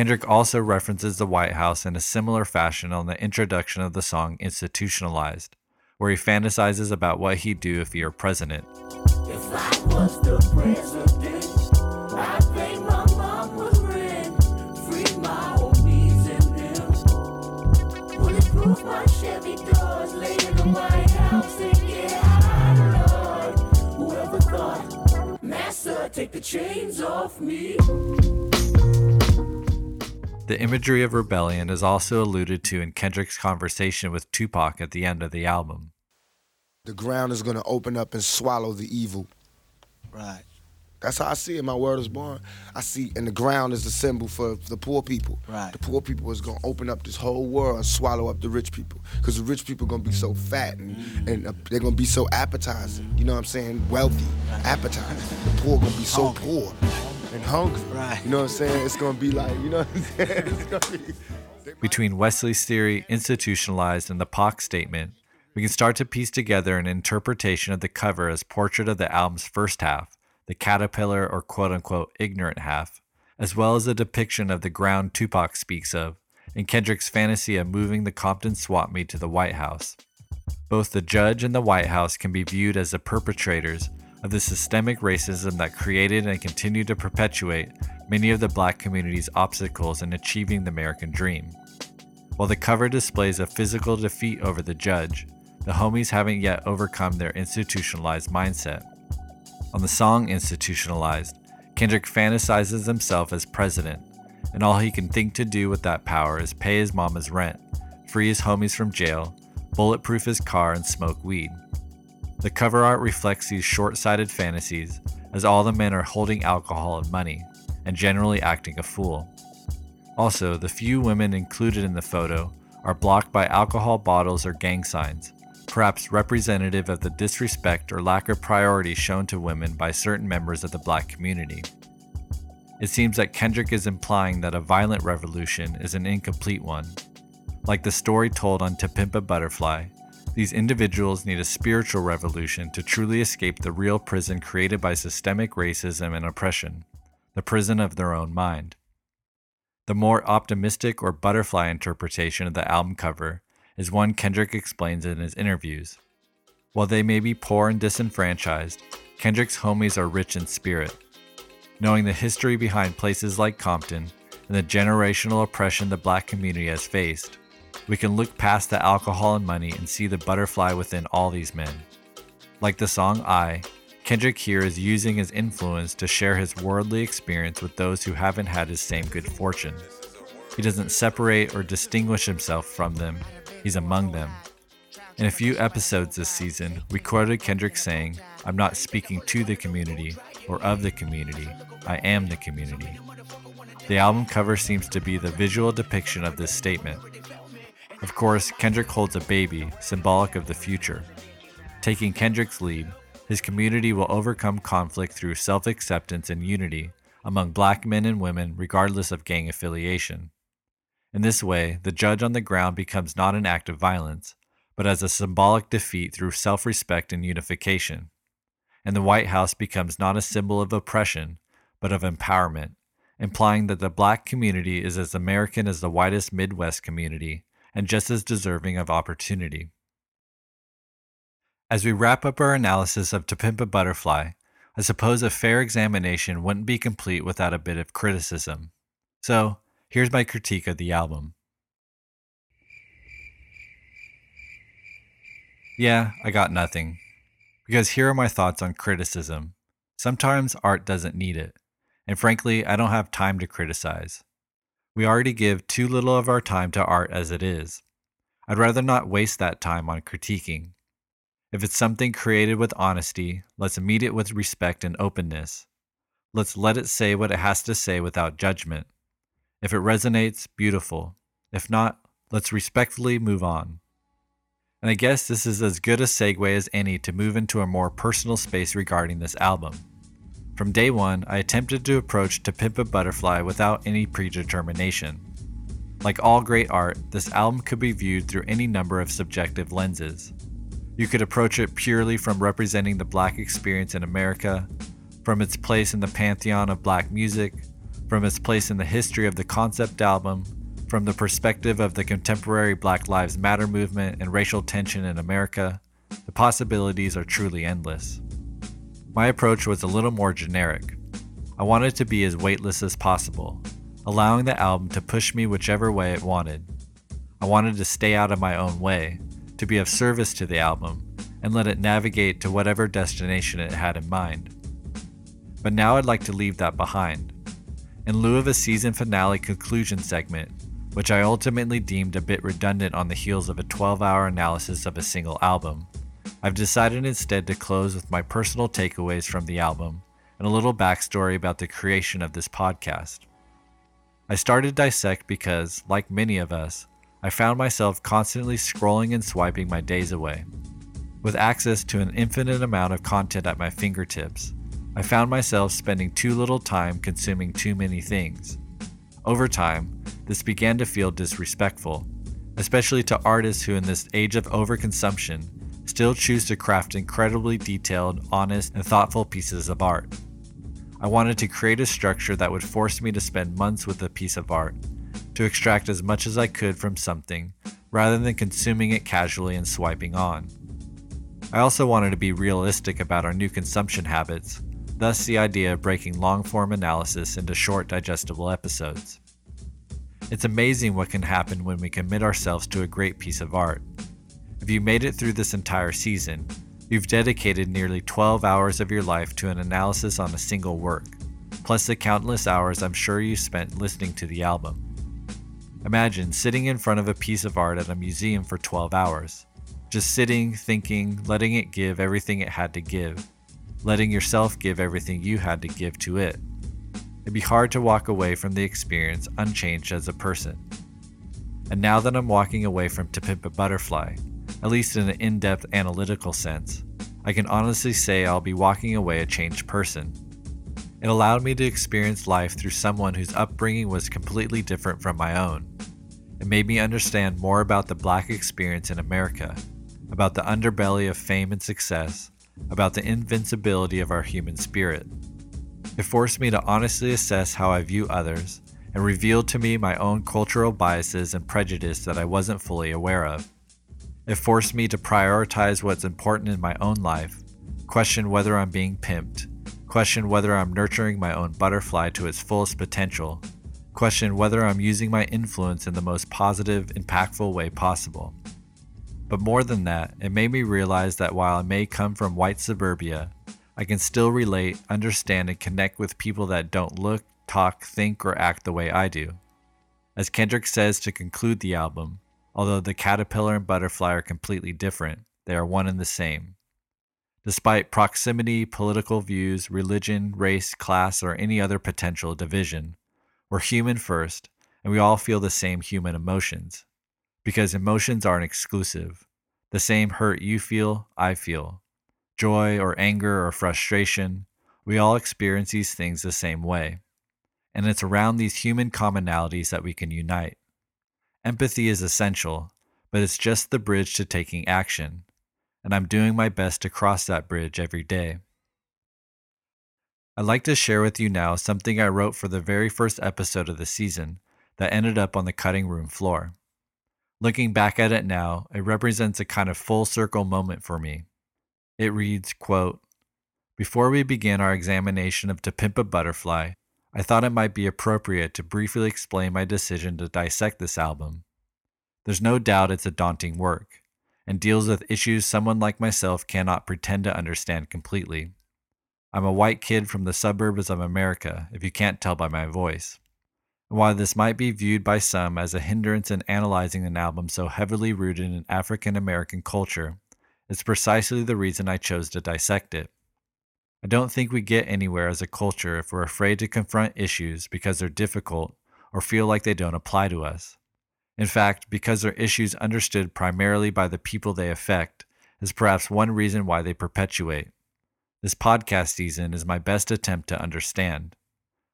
Kendrick also references the White House in a similar fashion on the introduction of the song Institutionalized, where he fantasizes about what he'd do if he were president. Massa, take the chains off me. The imagery of rebellion is also alluded to in Kendrick's conversation with Tupac at the end of the album. The ground is going to open up and swallow the evil. Right. That's how I see it. My word is born. I see, and the ground is the symbol for the poor people. Right. The poor people is gonna open up this whole world and swallow up the rich people. Cause the rich people gonna be so fat and, and uh, they're gonna be so appetizing. You know what I'm saying? Wealthy, appetizing. The poor gonna be so poor and hungry. Right. You know what I'm saying? It's gonna be like, you know what I'm saying? It's gonna be. Between Wesley's theory, institutionalized, and the Pac statement, we can start to piece together an interpretation of the cover as portrait of the album's first half, the caterpillar or quote unquote ignorant half, as well as a depiction of the ground Tupac speaks of, in Kendrick's fantasy of moving the Compton swap meet to the White House. Both the judge and the White House can be viewed as the perpetrators of the systemic racism that created and continued to perpetuate many of the black community's obstacles in achieving the American dream. While the cover displays a physical defeat over the judge, the homies haven't yet overcome their institutionalized mindset. On the song Institutionalized, Kendrick fantasizes himself as president, and all he can think to do with that power is pay his mama's rent, free his homies from jail, bulletproof his car, and smoke weed. The cover art reflects these short sighted fantasies, as all the men are holding alcohol and money, and generally acting a fool. Also, the few women included in the photo are blocked by alcohol bottles or gang signs, perhaps representative of the disrespect or lack of priority shown to women by certain members of the black community. It seems that Kendrick is implying that a violent revolution is an incomplete one. Like the story told on To Pimp a Butterfly, these individuals need a spiritual revolution to truly escape the real prison created by systemic racism and oppression, the prison of their own mind. The more optimistic or butterfly interpretation of the album cover is one Kendrick explains in his interviews. While they may be poor and disenfranchised, Kendrick's homies are rich in spirit. Knowing the history behind places like Compton and the generational oppression the black community has faced, we can look past the alcohol and money and see the butterfly within all these men. Like the song I, Kendrick here is using his influence to share his worldly experience with those who haven't had his same good fortune. He doesn't separate or distinguish himself from them, he's among them. In a few episodes this season, we quoted Kendrick saying, I'm not speaking to the community or of the community, I am the community. The album cover seems to be the visual depiction of this statement. Of course, Kendrick holds a baby, symbolic of the future. Taking Kendrick's lead, his community will overcome conflict through self acceptance and unity among black men and women, regardless of gang affiliation. In this way, the judge on the ground becomes not an act of violence, but as a symbolic defeat through self respect and unification. And the White House becomes not a symbol of oppression, but of empowerment, implying that the black community is as American as the whitest Midwest community and just as deserving of opportunity. As we wrap up our analysis of To Pimp a Butterfly, I suppose a fair examination wouldn't be complete without a bit of criticism. So, here's my critique of the album. Yeah, I got nothing. Because here are my thoughts on criticism. Sometimes art doesn't need it, and frankly, I don't have time to criticize. We already give too little of our time to art as it is. I'd rather not waste that time on critiquing. If it's something created with honesty, let's meet it with respect and openness. Let's let it say what it has to say without judgment. If it resonates, beautiful. If not, let's respectfully move on. And I guess this is as good a segue as any to move into a more personal space regarding this album. From day one, I attempted to approach To Pimp a Butterfly without any predetermination. Like all great art, this album could be viewed through any number of subjective lenses. You could approach it purely from representing the black experience in America, from its place in the pantheon of black music, from its place in the history of the concept album, from the perspective of the contemporary Black Lives Matter movement and racial tension in America. The possibilities are truly endless. My approach was a little more generic. I wanted to be as weightless as possible, allowing the album to push me whichever way it wanted. I wanted to stay out of my own way, to be of service to the album, and let it navigate to whatever destination it had in mind. But now I'd like to leave that behind. In lieu of a season finale conclusion segment, which I ultimately deemed a bit redundant on the heels of a 12 hour analysis of a single album, I've decided instead to close with my personal takeaways from the album and a little backstory about the creation of this podcast. I started Dissect because, like many of us, I found myself constantly scrolling and swiping my days away. With access to an infinite amount of content at my fingertips, I found myself spending too little time consuming too many things. Over time, this began to feel disrespectful, especially to artists who, in this age of overconsumption, still choose to craft incredibly detailed, honest, and thoughtful pieces of art. I wanted to create a structure that would force me to spend months with a piece of art, to extract as much as I could from something, rather than consuming it casually and swiping on. I also wanted to be realistic about our new consumption habits, thus, the idea of breaking long form analysis into short, digestible episodes. It's amazing what can happen when we commit ourselves to a great piece of art. If you made it through this entire season, you've dedicated nearly 12 hours of your life to an analysis on a single work, plus the countless hours I'm sure you spent listening to the album. Imagine sitting in front of a piece of art at a museum for 12 hours, just sitting, thinking, letting it give everything it had to give, letting yourself give everything you had to give to it. It'd be hard to walk away from the experience unchanged as a person. And now that I'm walking away from To Pimp a Butterfly, at least in an in depth analytical sense, I can honestly say I'll be walking away a changed person. It allowed me to experience life through someone whose upbringing was completely different from my own. It made me understand more about the black experience in America, about the underbelly of fame and success, about the invincibility of our human spirit. It forced me to honestly assess how I view others and revealed to me my own cultural biases and prejudice that I wasn't fully aware of. It forced me to prioritize what's important in my own life, question whether I'm being pimped, question whether I'm nurturing my own butterfly to its fullest potential, question whether I'm using my influence in the most positive, impactful way possible. But more than that, it made me realize that while I may come from white suburbia, I can still relate, understand, and connect with people that don't look, talk, think, or act the way I do. As Kendrick says to conclude the album, although the caterpillar and butterfly are completely different, they are one and the same. Despite proximity, political views, religion, race, class, or any other potential division, we're human first, and we all feel the same human emotions. Because emotions aren't exclusive. The same hurt you feel, I feel. Joy or anger or frustration, we all experience these things the same way. And it's around these human commonalities that we can unite. Empathy is essential, but it's just the bridge to taking action, and I'm doing my best to cross that bridge every day. I'd like to share with you now something I wrote for the very first episode of the season that ended up on the cutting room floor. Looking back at it now, it represents a kind of full circle moment for me. It reads, quote, Before we begin our examination of To Pimp a Butterfly, I thought it might be appropriate to briefly explain my decision to dissect this album. There's no doubt it's a daunting work, and deals with issues someone like myself cannot pretend to understand completely. I'm a white kid from the suburbs of America, if you can't tell by my voice. And while this might be viewed by some as a hindrance in analyzing an album so heavily rooted in African American culture, it's precisely the reason I chose to dissect it. I don't think we get anywhere as a culture if we're afraid to confront issues because they're difficult or feel like they don't apply to us. In fact, because they're issues understood primarily by the people they affect is perhaps one reason why they perpetuate. This podcast season is my best attempt to understand.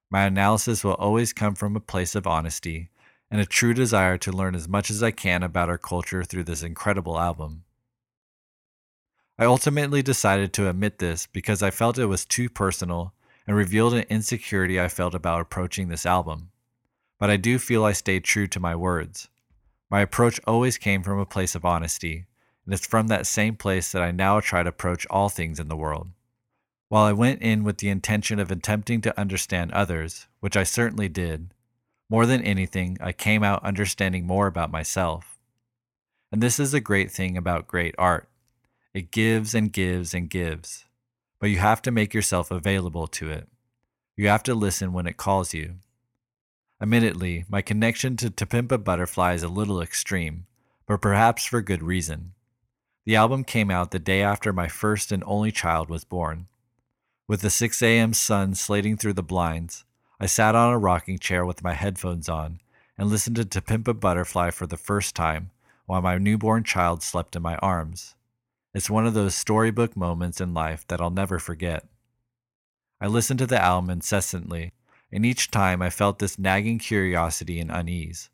My analysis will always come from a place of honesty and a true desire to learn as much as I can about our culture through this incredible album. I ultimately decided to omit this because I felt it was too personal and revealed an insecurity I felt about approaching this album. But I do feel I stayed true to my words. My approach always came from a place of honesty, and it's from that same place that I now try to approach all things in the world. While I went in with the intention of attempting to understand others, which I certainly did, more than anything, I came out understanding more about myself. And this is a great thing about great art. It gives and gives and gives, but you have to make yourself available to it. You have to listen when it calls you. Admittedly, my connection to To Butterfly is a little extreme, but perhaps for good reason. The album came out the day after my first and only child was born. With the 6 a.m. sun slating through the blinds, I sat on a rocking chair with my headphones on and listened to To Butterfly for the first time while my newborn child slept in my arms. It's one of those storybook moments in life that I'll never forget. I listened to the album incessantly, and each time I felt this nagging curiosity and unease.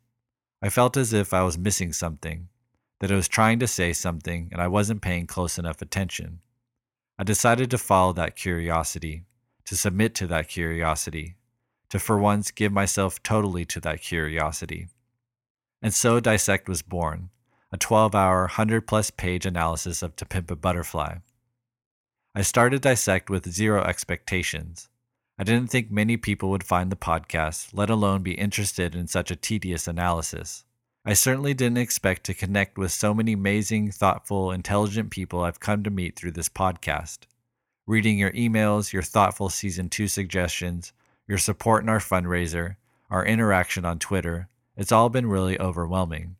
I felt as if I was missing something, that I was trying to say something and I wasn't paying close enough attention. I decided to follow that curiosity, to submit to that curiosity, to for once give myself totally to that curiosity. And so Dissect was born, a 12 hour, 100 plus page analysis of To Pimp a Butterfly. I started Dissect with zero expectations. I didn't think many people would find the podcast, let alone be interested in such a tedious analysis. I certainly didn't expect to connect with so many amazing, thoughtful, intelligent people I've come to meet through this podcast. Reading your emails, your thoughtful season two suggestions, your support in our fundraiser, our interaction on Twitter, it's all been really overwhelming.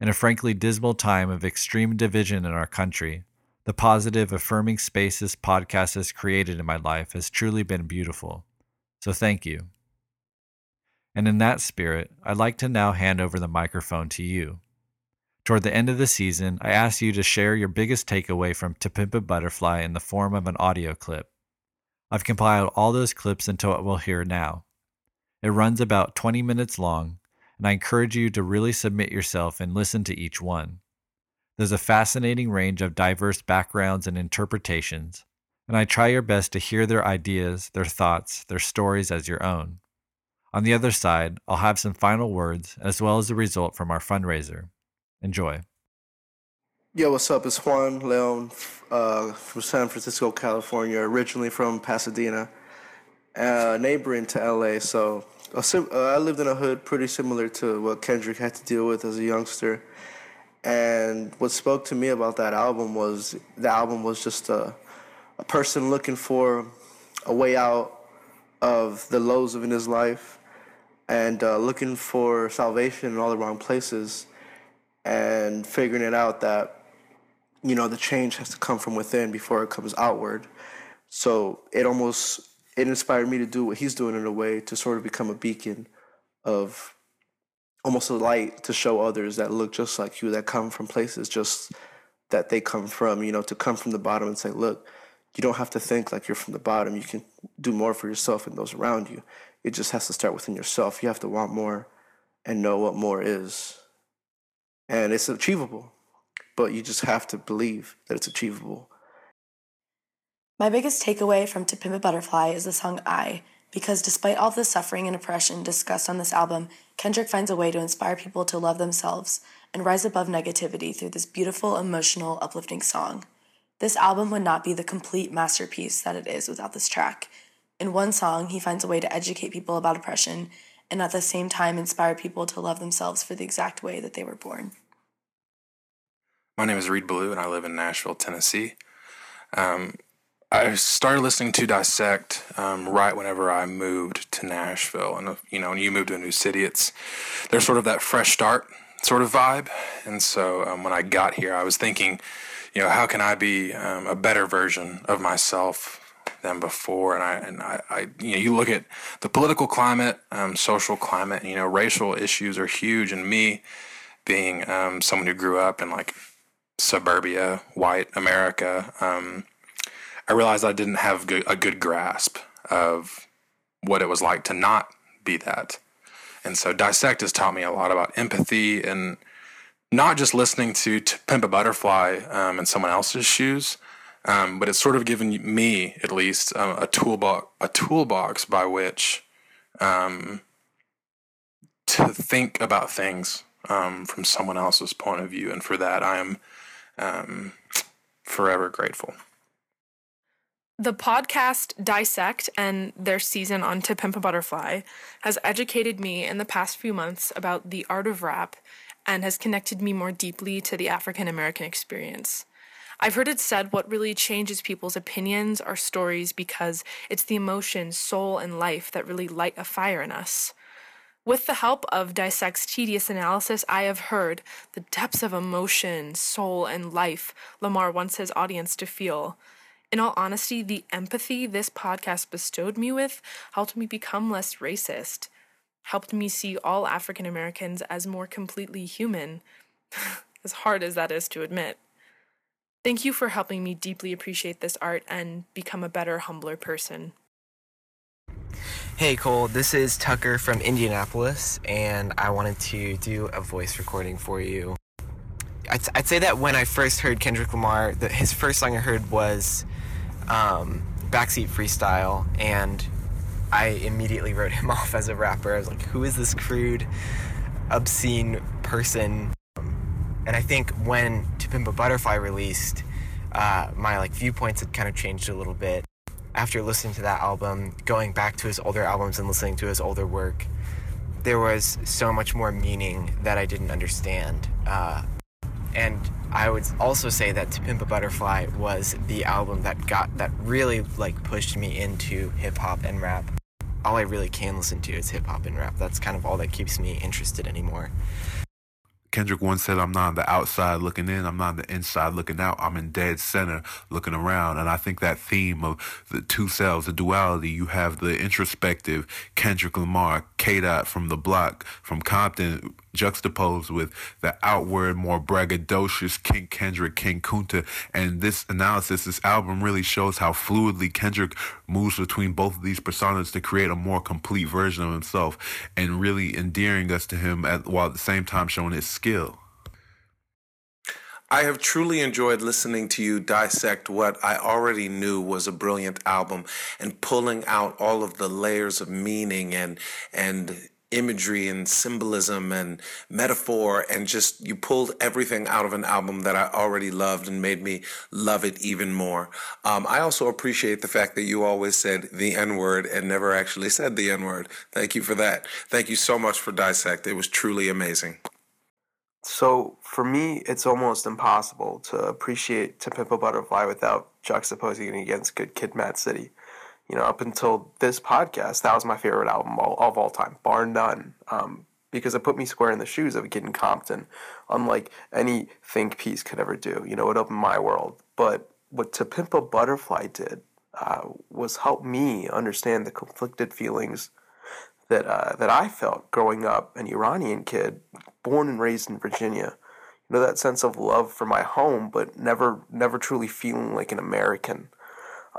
In a frankly dismal time of extreme division in our country, the positive, affirming space this podcast has created in my life has truly been beautiful. So thank you. And in that spirit, I'd like to now hand over the microphone to you. Toward the end of the season, I ask you to share your biggest takeaway from To Pimp a Butterfly in the form of an audio clip. I've compiled all those clips into what we'll hear now. It runs about 20 minutes long, and I encourage you to really submit yourself and listen to each one. There's a fascinating range of diverse backgrounds and interpretations, and I try your best to hear their ideas, their thoughts, their stories as your own. On the other side, I'll have some final words as well as the result from our fundraiser. Enjoy. Yo, what's up? It's Juan Leon uh, from San Francisco, California, originally from Pasadena, uh, neighboring to LA. So sim- uh, I lived in a hood pretty similar to what Kendrick had to deal with as a youngster. And what spoke to me about that album was the album was just a, a person looking for a way out of the lows of in his life and uh, looking for salvation in all the wrong places and figuring it out that you know the change has to come from within before it comes outward so it almost it inspired me to do what he's doing in a way to sort of become a beacon of almost a light to show others that look just like you that come from places just that they come from you know to come from the bottom and say look you don't have to think like you're from the bottom. You can do more for yourself and those around you. It just has to start within yourself. You have to want more and know what more is. And it's achievable but you just have to believe that it's achievable My biggest takeaway from To Pimp a Butterfly is the song I, because despite all the suffering and oppression discussed on this album, Kendrick finds a way to inspire people to love themselves and rise above negativity through this beautiful, emotional, uplifting song. This album would not be the complete masterpiece that it is without this track. In one song, he finds a way to educate people about oppression and at the same time inspire people to love themselves for the exact way that they were born. My name is Reed Blue, and I live in Nashville, Tennessee. Um, I started listening to Dissect um, right whenever I moved to Nashville, and uh, you know, when you move to a new city, it's there's sort of that fresh start sort of vibe. And so um, when I got here, I was thinking, you know, how can I be um, a better version of myself than before? And I and I, I you know, you look at the political climate, um, social climate, you know, racial issues are huge, and me being um, someone who grew up in like suburbia, white America, um, I realized I didn't have good, a good grasp of what it was like to not be that. And so Dissect has taught me a lot about empathy and not just listening to, to Pimp a Butterfly um, in someone else's shoes, um, but it's sort of given me, at least, uh, a toolbox a toolbox by which um, to think about things um, from someone else's point of view, and for that I am um, forever grateful. The podcast Dissect and their season on To Pimp a Butterfly has educated me in the past few months about the art of rap and has connected me more deeply to the African American experience. I've heard it said what really changes people's opinions are stories because it's the emotion, soul, and life that really light a fire in us. With the help of Dissect's tedious analysis, I have heard the depths of emotion, soul, and life Lamar wants his audience to feel. In all honesty, the empathy this podcast bestowed me with helped me become less racist, helped me see all African Americans as more completely human, as hard as that is to admit. Thank you for helping me deeply appreciate this art and become a better, humbler person. Hey Cole, this is Tucker from Indianapolis, and I wanted to do a voice recording for you. I'd, I'd say that when I first heard Kendrick Lamar, the, his first song I heard was um, Backseat Freestyle, and I immediately wrote him off as a rapper. I was like, who is this crude, obscene person? And I think when To Pimp a Butterfly released, uh, my like viewpoints had kind of changed a little bit. After listening to that album, going back to his older albums and listening to his older work, there was so much more meaning that I didn't understand. Uh, and I would also say that To Pimp a Butterfly was the album that got that really like pushed me into hip hop and rap. All I really can listen to is hip hop and rap. That's kind of all that keeps me interested anymore. Kendrick once said, I'm not on the outside looking in, I'm not on the inside looking out. I'm in dead center looking around. And I think that theme of the two selves, the duality, you have the introspective Kendrick Lamar, K Dot from the block, from Compton, juxtaposed with the outward, more braggadocious King Kendrick, King Kunta. And this analysis, this album really shows how fluidly Kendrick moves between both of these personas to create a more complete version of himself and really endearing us to him at, while at the same time showing his skill. I have truly enjoyed listening to you dissect what I already knew was a brilliant album and pulling out all of the layers of meaning and and imagery and symbolism and metaphor and just you pulled everything out of an album that I already loved and made me love it even more. Um, I also appreciate the fact that you always said the N word and never actually said the N word. Thank you for that. Thank you so much for Dissect. It was truly amazing. So for me, it's almost impossible to appreciate To Pimp a Butterfly without juxtaposing it against Good Kid, Mad City. You know, up until this podcast, that was my favorite album all, of all time, bar none. Um, because it put me square in the shoes of kid in Compton, unlike any think piece could ever do. You know, it opened my world. But what To Pimp a Butterfly did uh, was help me understand the conflicted feelings that uh, that I felt growing up, an Iranian kid born and raised in Virginia. You know that sense of love for my home, but never never truly feeling like an American.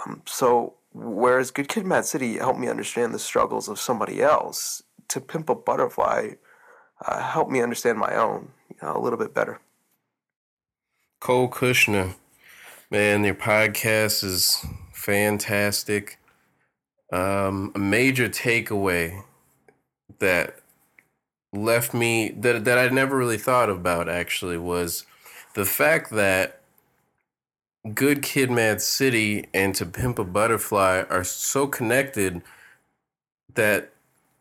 Um, so whereas Good Kid, Mad City helped me understand the struggles of somebody else, To Pimp a Butterfly uh, helped me understand my own you know, a little bit better. Cole Cuchna, man, your podcast is fantastic. Um, a major takeaway that left me that that I never really thought about actually was the fact that Good Kid Mad City and To Pimp a Butterfly are so connected that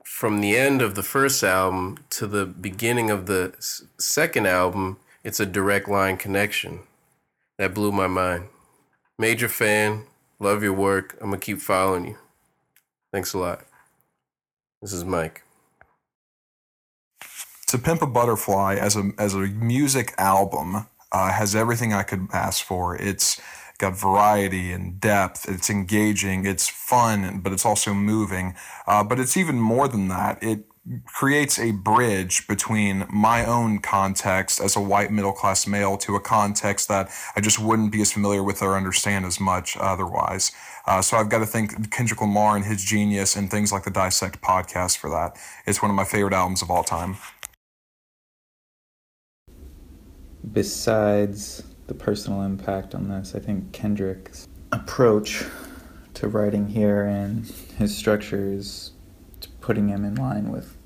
from the end of the first album to the beginning of the second album, it's a direct line connection. That blew my mind. Major fan, love your work. I'm gonna keep following you. Thanks a lot. This is Mike. To Pimp a Butterfly as a as a music album uh, has everything I could ask for. It's got variety and depth. It's engaging. It's fun, but it's also moving. Uh, but it's even more than that. It creates a bridge between my own context as a white middle class male to a context that I just wouldn't be as familiar with or understand as much otherwise. Uh, so I've got to thank Kendrick Lamar and his genius and things like the Dissect podcast for that. It's one of my favorite albums of all time. Besides the personal impact on this, I think Kendrick's approach to writing here and his structure is putting him in line with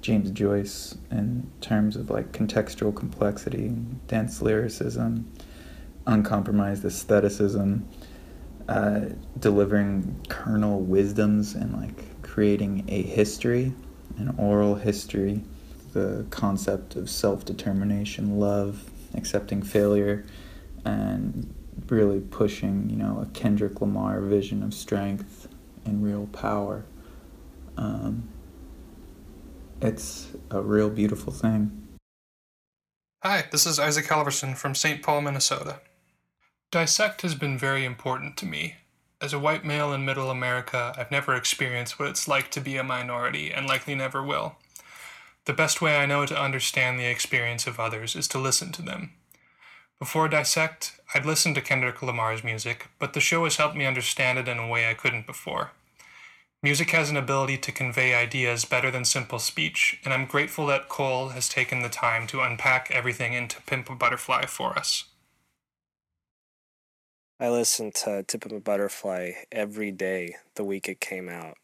James Joyce in terms of like contextual complexity, dense lyricism, uncompromised aestheticism, uh, delivering kernel wisdoms and like creating a history, an oral history the concept of self determination, love, accepting failure, and really pushing, you know, a Kendrick Lamar vision of strength and real power. Um, it's a real beautiful thing. Hi, this is Isaac Halverson from St. Paul, Minnesota. Dissect has been very important to me. As a white male in middle America, I've never experienced what it's like to be a minority and likely never will. The best way I know to understand the experience of others is to listen to them. Before Dissect, I'd listened to Kendrick Lamar's music, but the show has helped me understand it in a way I couldn't before. Music has an ability to convey ideas better than simple speech, and I'm grateful that Cole has taken the time to unpack everything into Pimp a Butterfly for us. I listened to Tip of a Butterfly every day the week it came out,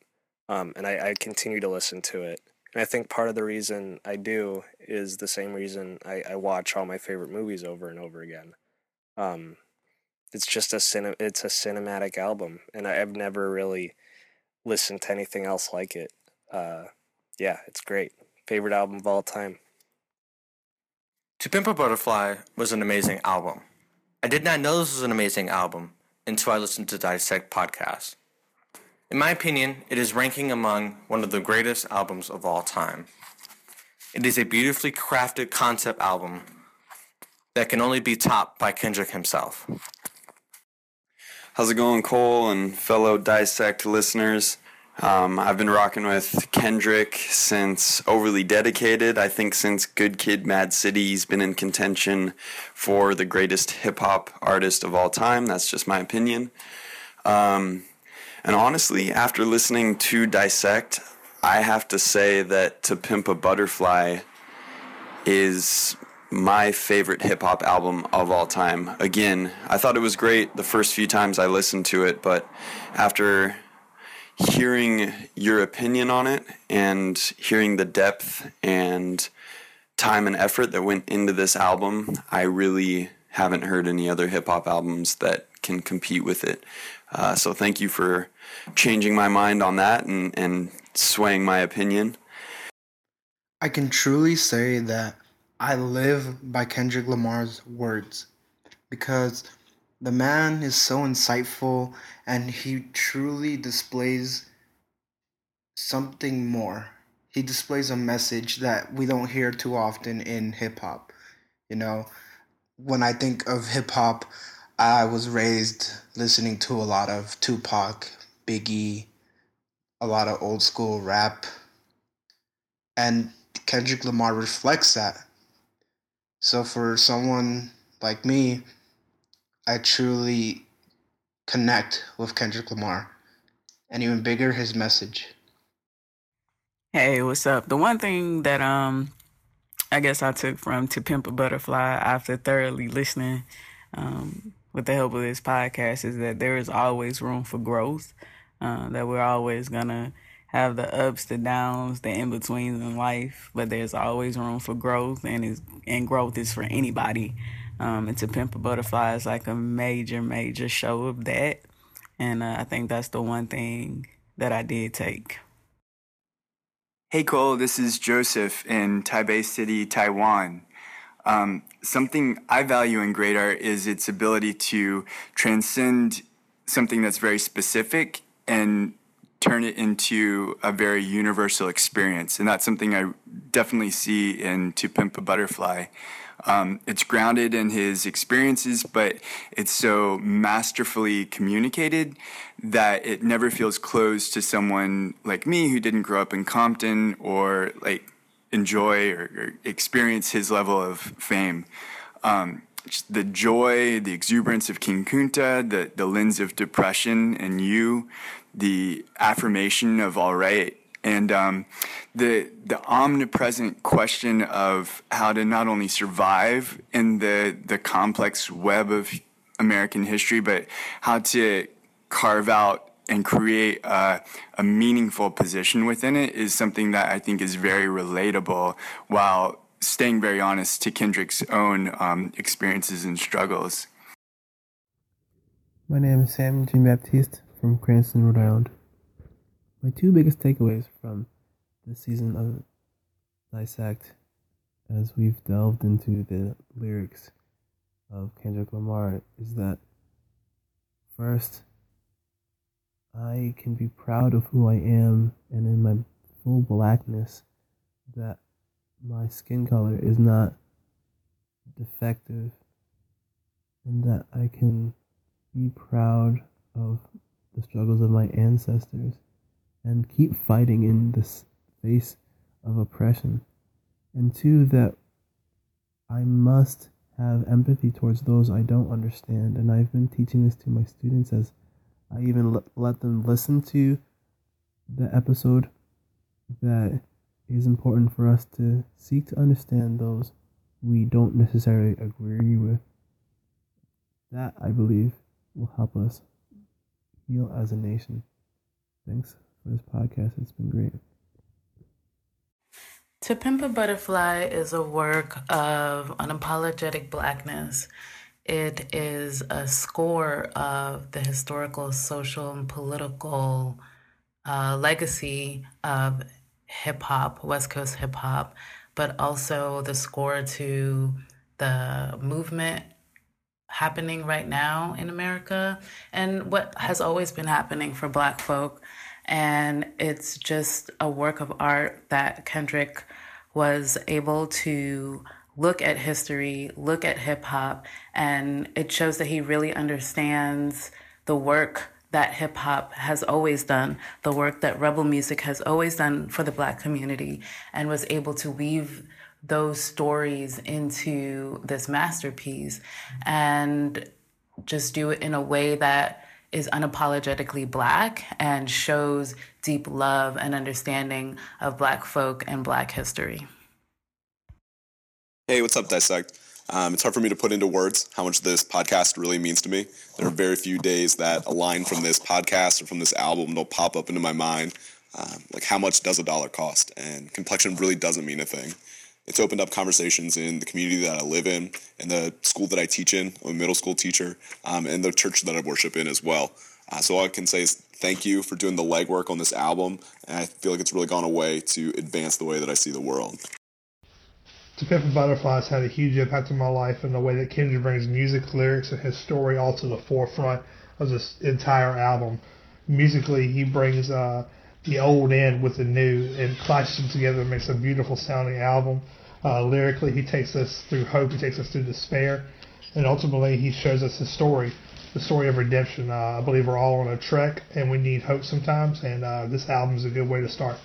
um, and I, I continue to listen to it. And I think part of the reason I do is the same reason I, I watch all my favorite movies over and over again. Um, it's just a cine- it's a cinematic album, and I, I've never really listened to anything else like it. Uh, yeah, it's great. Favorite album of all time. To Pimp a Butterfly was an amazing album. I did not know this was an amazing album until I listened to Dissect podcast. In my opinion, it is ranking among one of the greatest albums of all time. It is a beautifully crafted concept album that can only be topped by Kendrick himself. How's it going, Cole and fellow Dissect listeners? Um, I've been rocking with Kendrick since Overly Dedicated. I think since Good Kid, Mad City, he's been in contention for the greatest hip hop artist of all time. That's just my opinion. Um, and honestly, after listening to Dissect, I have to say that To Pimp a Butterfly is my favorite hip hop album of all time. Again, I thought it was great the first few times I listened to it, but after hearing your opinion on it and hearing the depth and time and effort that went into this album, I really haven't heard any other hip hop albums that can compete with it. Uh, so thank you for changing my mind on that and, and swaying my opinion. I can truly say that I live by Kendrick Lamar's words because the man is so insightful and he truly displays something more. He displays a message that we don't hear too often in hip hop. You know, when I think of hip hop, I was raised listening to a lot of Tupac, Biggie, a lot of old school rap. And Kendrick Lamar reflects that. So for someone like me, I truly connect with Kendrick Lamar. And even bigger, his message. Hey, what's up? The one thing that um I guess I took from To Pimp a Butterfly after thoroughly listening um, with the help of this podcast is that there is always room for growth. Uh, that we're always gonna have the ups, the downs, the in betweens in life, but there's always room for growth, and is and growth is for anybody. Um, and To Pimp a Butterfly is like a major, major show of that, and uh, I think that's the one thing that I did take. Hey Cole, this is Joseph in Taipei City, Taiwan. Um, something I value in great art is its ability to transcend something that's very specific and turn it into a very universal experience. And that's something I definitely see in To Pimp a Butterfly. Um, it's grounded in his experiences, but it's so masterfully communicated that it never feels closed to someone like me who didn't grow up in Compton or like enjoy or, or experience his level of fame. Um, the joy, the exuberance of King Kunta, the, the lens of depression and you, the affirmation of all right, and um, the the omnipresent question of how to not only survive in the the complex web of American history, but how to carve out and create a, a meaningful position within it is something that I think is very relatable while staying very honest to Kendrick's own um, experiences and struggles. My name is Sam Jean Baptiste from Cranston, Rhode Island. My two biggest takeaways from this season of Dissect, as we've delved into the lyrics of Kendrick Lamar, is that first, I can be proud of who I am and in my full blackness that my skin color is not defective and that I can be proud of the struggles of my ancestors and keep fighting in this face of oppression. And two, that I must have empathy towards those I don't understand. And I've been teaching this to my students as I even let them listen to the episode that is important for us to seek to understand those we don't necessarily agree with. That, I believe, will help us heal as a nation. Thanks for this podcast. It's been great. To Pimp a Butterfly is a work of unapologetic blackness. It is a score of the historical, social, and political uh, legacy of hip hop, West Coast hip hop, but also the score to the movement happening right now in America and what has always been happening for Black folk. And it's just a work of art that Kendrick was able to look at history, look at hip hop, and it shows that he really understands the work that hip hop has always done, the work that rebel music has always done for the black community, and was able to weave those stories into this masterpiece and just do it in a way that is unapologetically black and shows deep love and understanding of black folk and black history. Hey, what's up, Dissect? Um, it's hard for me to put into words how much this podcast really means to me. There are very few days that a line from this podcast or from this album will pop up into my mind. Um, like, how much does a dollar cost? And complexion really doesn't mean a thing. It's opened up conversations in the community that I live in, in the school that I teach in. I'm a middle school teacher, um, and the church that I worship in as well. Uh, so all I can say is thank you for doing the legwork on this album, and I feel like it's really gone a way to advance the way that I see the world. To Pimp a Butterfly has had a huge impact on my life in the way that Kendrick brings music, lyrics, and his story all to the forefront of this entire album. Musically, he brings uh, the old in with the new and clashes them together and makes a beautiful sounding album. Uh, lyrically, he takes us through hope, he takes us through despair, and ultimately, he shows us his story, the story of redemption. Uh, I believe we're all on a trek, and we need hope sometimes, and uh, this album is a good way to start.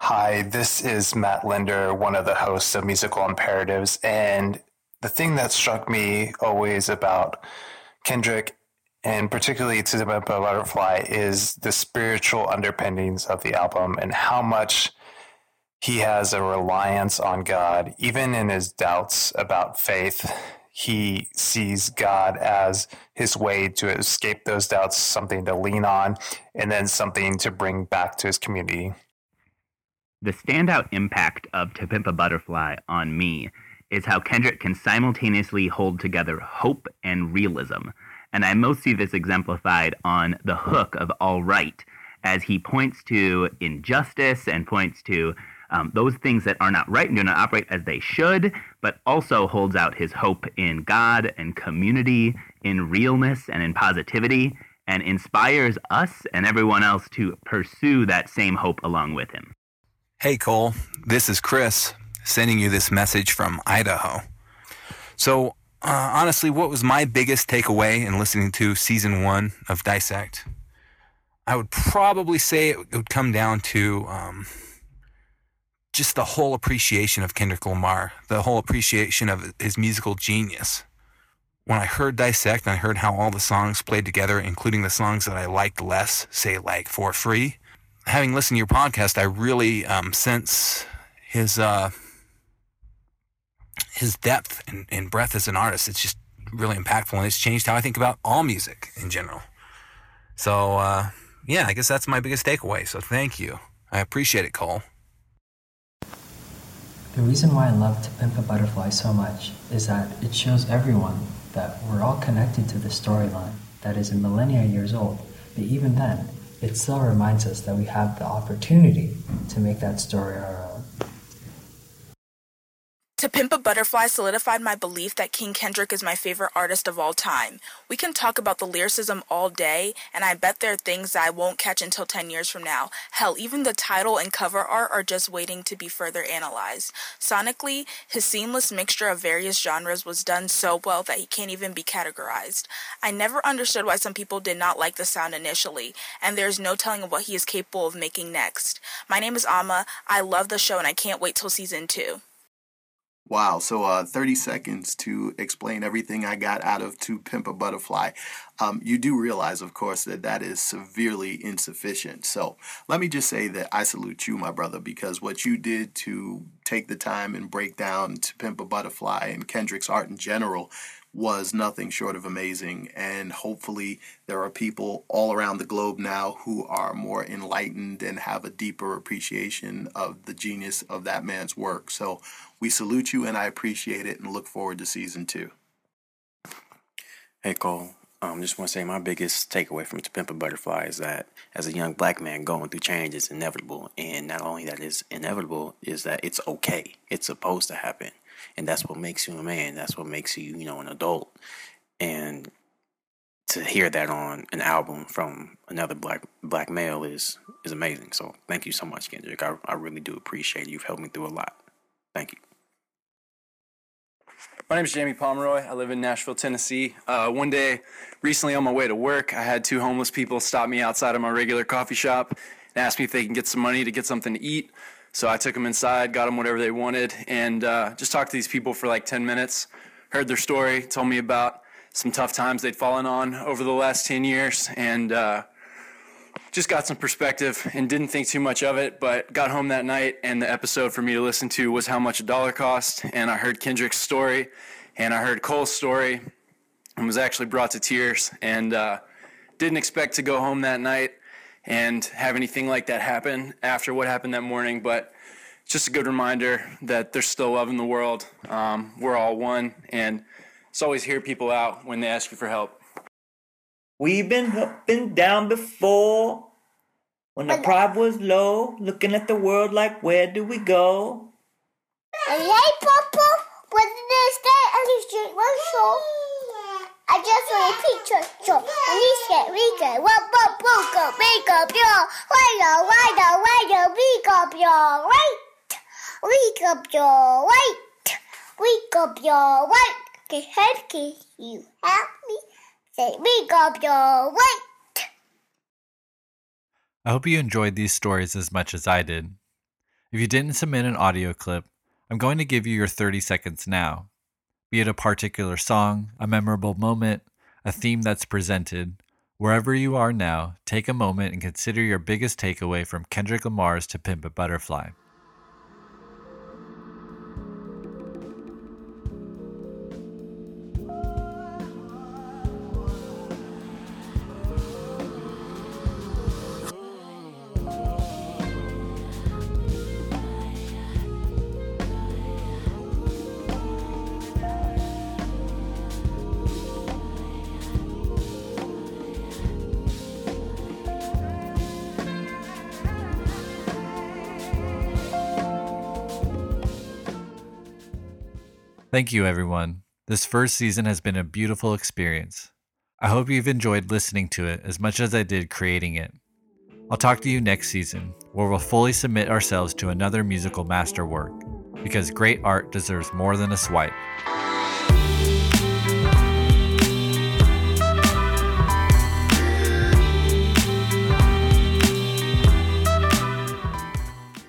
Hi, this is Matt Linder, one of the hosts of Musical Imperatives. And the thing that struck me always about Kendrick, and particularly to the Butterfly, is the spiritual underpinnings of the album and how much he has a reliance on God. Even in his doubts about faith, he sees God as his way to escape those doubts, something to lean on, and then something to bring back to his community. The standout impact of To Pimp a Butterfly on me is how Kendrick can simultaneously hold together hope and realism. And I most see this exemplified on the hook of All Right, as he points to injustice and points to um, those things that are not right and do not operate as they should, but also holds out his hope in God and community, in realness and in positivity, and inspires us and everyone else to pursue that same hope along with him. Hey, Cole, this is Chris sending you this message from Idaho. So, uh, honestly, what was my biggest takeaway in listening to season one of Dissect? I would probably say it would come down to um, just the whole appreciation of Kendrick Lamar, the whole appreciation of his musical genius. When I heard Dissect and I heard how all the songs played together, including the songs that I liked less, say like For Free, having listened to your podcast, I really um, sense his uh, his depth and, and breadth as an artist. It's just really impactful, and it's changed how I think about all music in general. So uh, yeah, I guess that's my biggest takeaway. So thank you. I appreciate it, Cole. The reason why I love To Pimp a Butterfly so much is that it shows everyone that we're all connected to the storyline that is a millennia years old. But even then, it still reminds us that we have the opportunity to make that story our own. To Pimp a Butterfly solidified my belief that King Kendrick is my favorite artist of all time. We can talk about the lyricism all day, and I bet there are things that I won't catch until 10 years from now. Hell, even the title and cover art are just waiting to be further analyzed. Sonically, his seamless mixture of various genres was done so well that he can't even be categorized. I never understood why some people did not like the sound initially, and there's no telling what he is capable of making next. My name is Ama. I love the show, and I can't wait till season 2. Wow. So, uh, 30 seconds to explain everything I got out of To Pimp a Butterfly. Um, you do realize, of course, that that is severely insufficient. So, let me just say that I salute you, my brother, because what you did to take the time and break down To Pimp a Butterfly and Kendrick's art in general was nothing short of amazing. And hopefully, there are people all around the globe now who are more enlightened and have a deeper appreciation of the genius of that man's work. So, we salute you and I appreciate it and look forward to season two. Hey, Cole. Um, just want to say my biggest takeaway from To Pimp a Butterfly is that as a young black man going through change is inevitable. And not only that is inevitable, is that it's okay. It's supposed to happen. And that's what makes you a man. That's what makes you, you know, an adult. And to hear that on an album from another black black male is is amazing. So thank you so much, Kendrick. I, I really do appreciate you. You've helped me through a lot. Thank you. My name is Jamie Pomeroy. I live in Nashville, Tennessee. Uh, one day, recently on my way to work, I had two homeless people stop me outside of my regular coffee shop and ask me if they can get some money to get something to eat. So I took them inside, got them whatever they wanted, and uh, just talked to these people for like 10 minutes. Heard their story, told me about some tough times they'd fallen on over the last 10 years, and uh, just got some perspective and didn't think too much of it, but got home that night and the episode for me to listen to was how much a dollar cost. And I heard Kendrick's story and I heard Cole's story and was actually brought to tears and uh, didn't expect to go home that night and have anything like that happen after what happened that morning. But it's just a good reminder that there's still love in the world. Um, we're all one. And it's always hear people out when they ask you for help. We've been up and down before. When the pride was low, looking at the world like, where do we go? Hey, Papa, what did they say on the street was show? I just want a picture show. And said, we can what your why the why the why the wake up your right. Up your right. Up your right. Can help can you help me? Say up your right. I hope you enjoyed these stories as much as I did. If you didn't submit an audio clip, I'm going to give you your 30 seconds now. Be it a particular song, a memorable moment, a theme that's presented, wherever you are now, take a moment and consider your biggest takeaway from Kendrick Lamar's To Pimp a Butterfly. Thank you, everyone. This first season has been a beautiful experience. I hope you've enjoyed listening to it as much as I did creating it. I'll talk to you next season, where we'll fully submit ourselves to another musical masterwork, because great art deserves more than a swipe.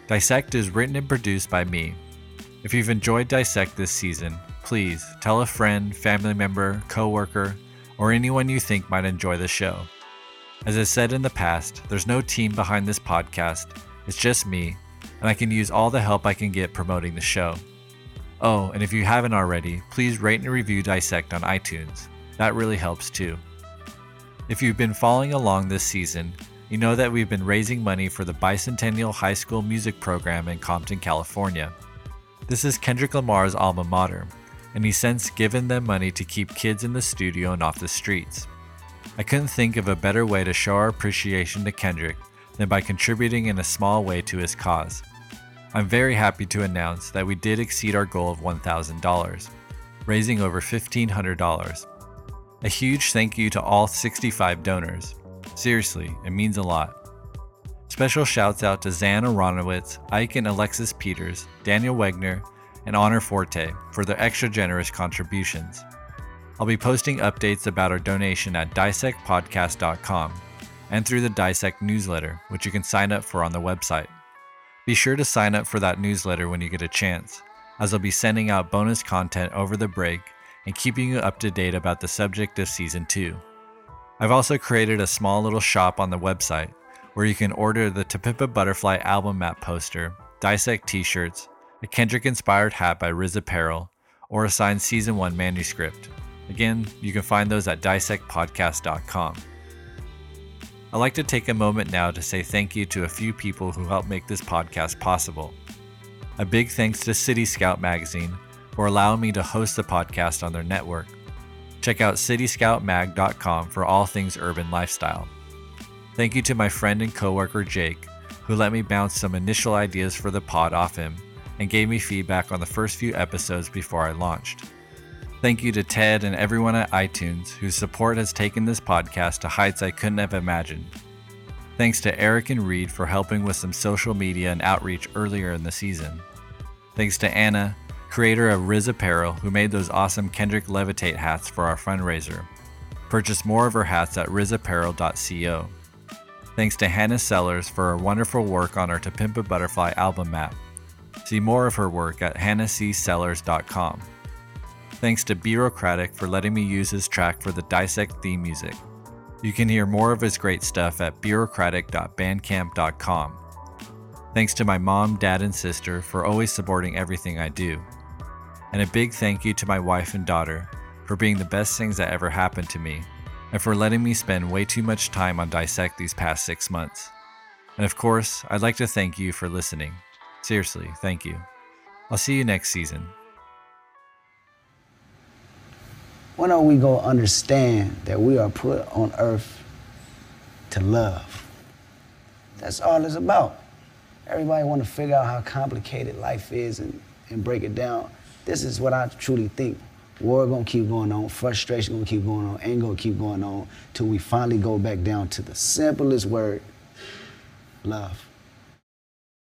Dissect is written and produced by me. If you've enjoyed Dissect this season, please tell a friend, family member, coworker, or anyone you think might enjoy the show. As I said in the past, there's no team behind this podcast, it's just me, and I can use all the help I can get promoting the show. Oh, and if you haven't already, please rate and review Dissect on iTunes. That really helps too. If you've been following along this season, you know that we've been raising money for the Bicentennial High School Music Program in Compton, California. This is Kendrick Lamar's alma mater, and he's since given them money to keep kids in the studio and off the streets. I couldn't think of a better way to show our appreciation to Kendrick than by contributing in a small way to his cause. I'm very happy to announce that we did exceed our goal of $1,000, raising over $1,500. A huge thank you to all 65 donors. Seriously, it means a lot. Special shouts out to Zan Aronowitz, Ike and Alexis Peters, Daniel Wegner, and Honor Forte for their extra generous contributions. I'll be posting updates about our donation at dissectpodcast.com and through the Dissect newsletter, which you can sign up for on the website. Be sure to sign up for that newsletter when you get a chance, as I'll be sending out bonus content over the break and keeping you up to date about the subject of Season 2. I've also created a small little shop on the website where you can order the To Butterfly album map poster, Dissect t shirts, a Kendrick inspired hat by Riz Apparel, or a signed Season 1 manuscript. Again, you can find those at dissectpodcast.com. I'd like to take a moment now to say thank you to a few people who helped make this podcast possible. A big thanks to City Scout Magazine for allowing me to host the podcast on their network. Check out cityscoutmag.com for all things urban lifestyle. Thank you to my friend and coworker Jake, who let me bounce some initial ideas for the pod off him and gave me feedback on the first few episodes before I launched. Thank you to Ted and everyone at iTunes whose support has taken this podcast to heights I couldn't have imagined. Thanks to Eric and Reed for helping with some social media and outreach earlier in the season. Thanks to Anna, creator of Riz Apparel, who made those awesome Kendrick Levitate hats for our fundraiser. Purchase more of her hats at rizapparel.co. Thanks to Hannah Sellers for her wonderful work on our To Pimp a Butterfly album map. See more of her work at hannahcsellers.com. Thanks to Bureaucratic for letting me use his track for the Dissect theme music. You can hear more of his great stuff at bureaucratic.bandcamp.com. Thanks to my mom, dad, and sister for always supporting everything I do. And a big thank you to my wife and daughter for being the best things that ever happened to me and for letting me spend way too much time on Dissect these past six months. And of course, I'd like to thank you for listening. Seriously, thank you. I'll see you next season. When are we going to understand that we are put on earth to love? That's all it's about. Everybody want to figure out how complicated life is and, and break it down. This is what I truly think. War gonna keep going on, frustration gonna keep going on, anger gonna keep going on, till we finally go back down to the simplest word, love.